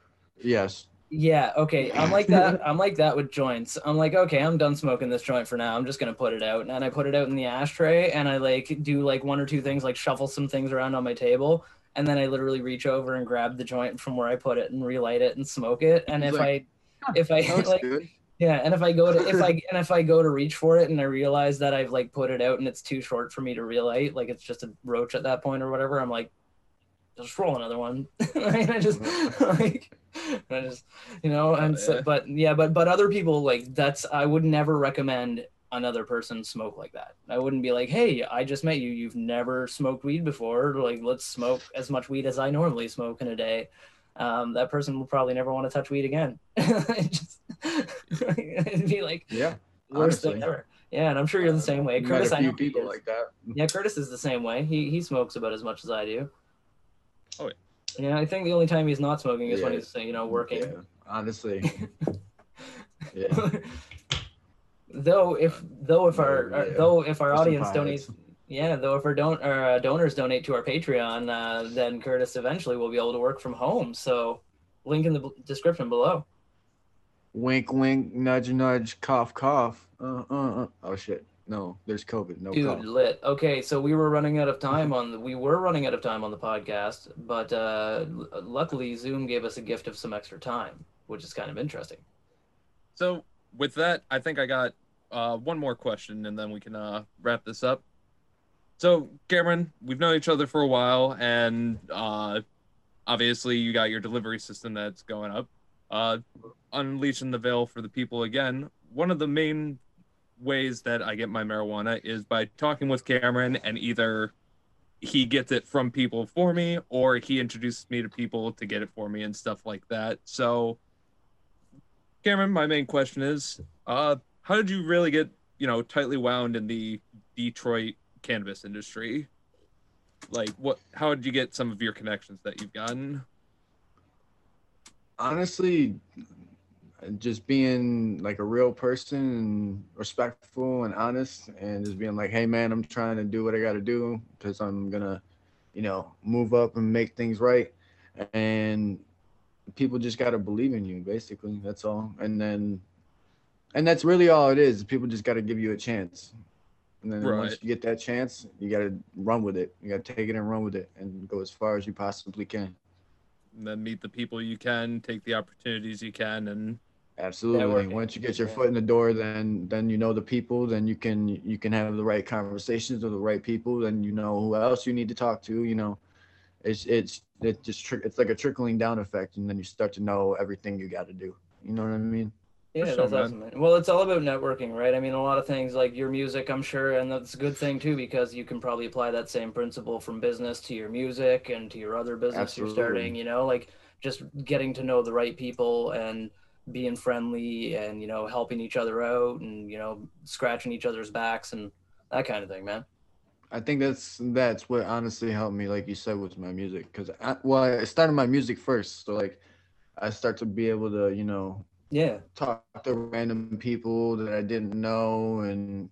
Yes. Yeah, okay. I'm like that. I'm like that with joints. I'm like, okay, I'm done smoking this joint for now. I'm just gonna put it out, and I put it out in the ashtray, and I like do like one or two things, like shuffle some things around on my table, and then I literally reach over and grab the joint from where I put it and relight it and smoke it. And He's if like, I, if I That looks like, good. Yeah, and if I go to if I and if I go to reach for it and I realize that I've like put it out and it's too short for me to relight, like it's just a roach at that point or whatever, I'm like, just roll another one. and I just like I just you know, and so yeah. but yeah, but but other people like that's I would never recommend another person smoke like that. I wouldn't be like, hey, I just met you. You've never smoked weed before. Like, let's smoke as much weed as I normally smoke in a day. Um, that person will probably never want to touch weed again. Just, it'd be like Yeah. worst thing ever. Yeah, and I'm sure you're the same way. Met Curtis, a I few know people is. like that. Yeah, Curtis is the same way. He he smokes about as much as I do. Oh, yeah. Yeah, I think the only time he's not smoking is when Yeah. he's you know working. Yeah, honestly. yeah. though if though if our, Yeah, our- though if our For some audience donates yeah though if our don our uh, donors donate to our patreon uh, then curtis eventually will be able to work from home so link in the b- description below Wink, wink, nudge, nudge, cough, cough. Uh, uh, uh. Oh shit. No, there's COVID. No dude cough. lit okay so we were running out of time on the, we were running out of time on the podcast but uh luckily zoom gave us a gift of some extra time which is kind of interesting So with that, I think I got uh, one more question, and then we can uh, wrap this up. So Cameron, we've known each other for a while, and uh, obviously you got your delivery system that's going up. Uh, unleashing the veil for the people again. One of the main ways that I get my marijuana is by talking with Cameron, and either he gets it from people for me, or he introduces me to people to get it for me and stuff like that. So. Cameron, my main question is, uh, how did you really get, you know, tightly wound in the Detroit cannabis industry? Like, what? How did you get some of your connections that you've gotten? honestly just being like a real person and respectful and honest and just being like hey man i'm trying to do what i got to do because i'm gonna you know move up and make things right. And people just got to believe in you basically. That's all. And then and that's really all it is. People just got to give you a chance. And then once you get that chance you got to run with it. You got to take it and run with it and go as far as you possibly can. And then meet the people you can, take the opportunities you can, and Absolutely. Networking. Once you get your Yeah. foot in the door, then then you know the people. Then you can you can have the right conversations with the right people. Then you know who else you need to talk to. You know, it's it's it just tri- it's like a trickling down effect, and then you start to know everything you got to do. You know what I mean? Yeah, sure, that's man. awesome. Man. Well, it's all about networking, right? I mean, a lot of things like your music, I'm sure, and that's a good thing too because you can probably apply that same principle from business to your music and to your other business you're starting. You know, like just getting to know the right people and being friendly and you know helping each other out and you know scratching each other's backs and that kind of thing, man. I think that's that's what honestly helped me, like you said, with my music. Cause I, well, I started my music first, so like I start to be able to you know Yeah, talk to random people that I didn't know and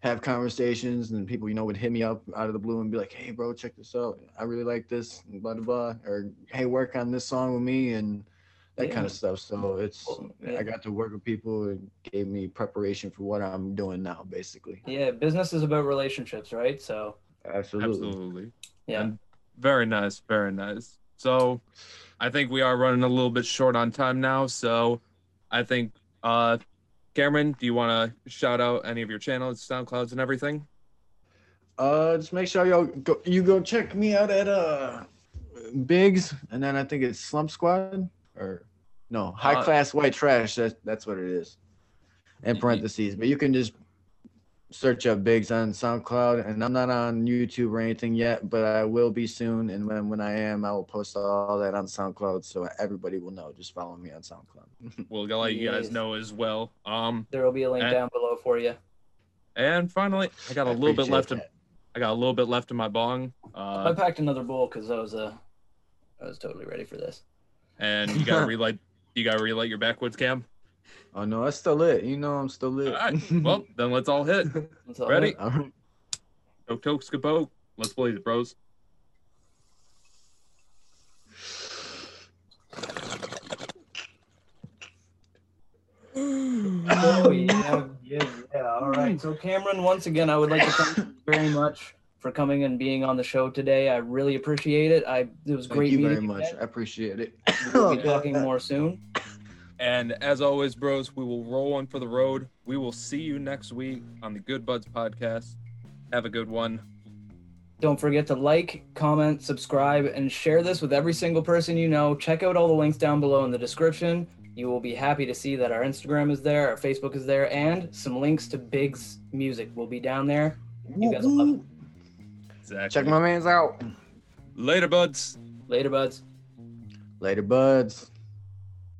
have conversations and people you know would hit me up out of the blue and be like, "Hey, bro, check this out. I really like this." Blah blah blah. Or, "Hey, work on this song with me," and that kind of stuff. So it's Well, yeah. I got to work with people and gave me preparation for what I'm doing now, basically. yeah. Business is about relationships, right? So Absolutely. absolutely, yeah. And very nice, very nice. So, I think we are running a little bit short on time now. So, I think, uh, Cameron, do you want to shout out any of your channels, SoundClouds, and everything? Uh, just make sure y'all go. You go check me out at uh, Biggs, and then I think it's Slump Squad or no High Uh, Class White Trash. That's that's what it is. In parentheses, but you can just search up Biggs on SoundCloud, and I'm not on YouTube or anything yet, but I will be soon. And when when I am, I will post all that on SoundCloud, so everybody will know. Just follow me on SoundCloud. We'll let you guys know as well. Um, There will be a link And- down below for you. and finally, I got a I little bit appreciate left. In. I got a little bit left in my bong. I Uh, packed another bowl because I was uh, I was totally ready for this and you gotta relight. You gotta relight your backwoods cam. Oh no, that's still lit. You know I'm still lit. All right. Well, then let's all hit. Let's all Ready? All right. Toke toke. Let's play the bros. oh yeah, yeah, yeah. All right. So Cameron, once again, I would like to thank you very much for coming and being on the show today. I really appreciate it. I it was Thank great you meeting very you. much. Ed. I appreciate it. We'll be talking more soon. And as always, bros, we will roll on for the road. We will see you next week on the Good Buds podcast. Have a good one. Don't forget to like, comment, subscribe, and share this with every single person you know. Check out all the links down below in the description. You will be happy to see that our Instagram is there, our Facebook is there, and some links to Big's music will be down there. You guys will love it. Exactly. Check my man's out. Later, buds. Later, buds. Later, buds.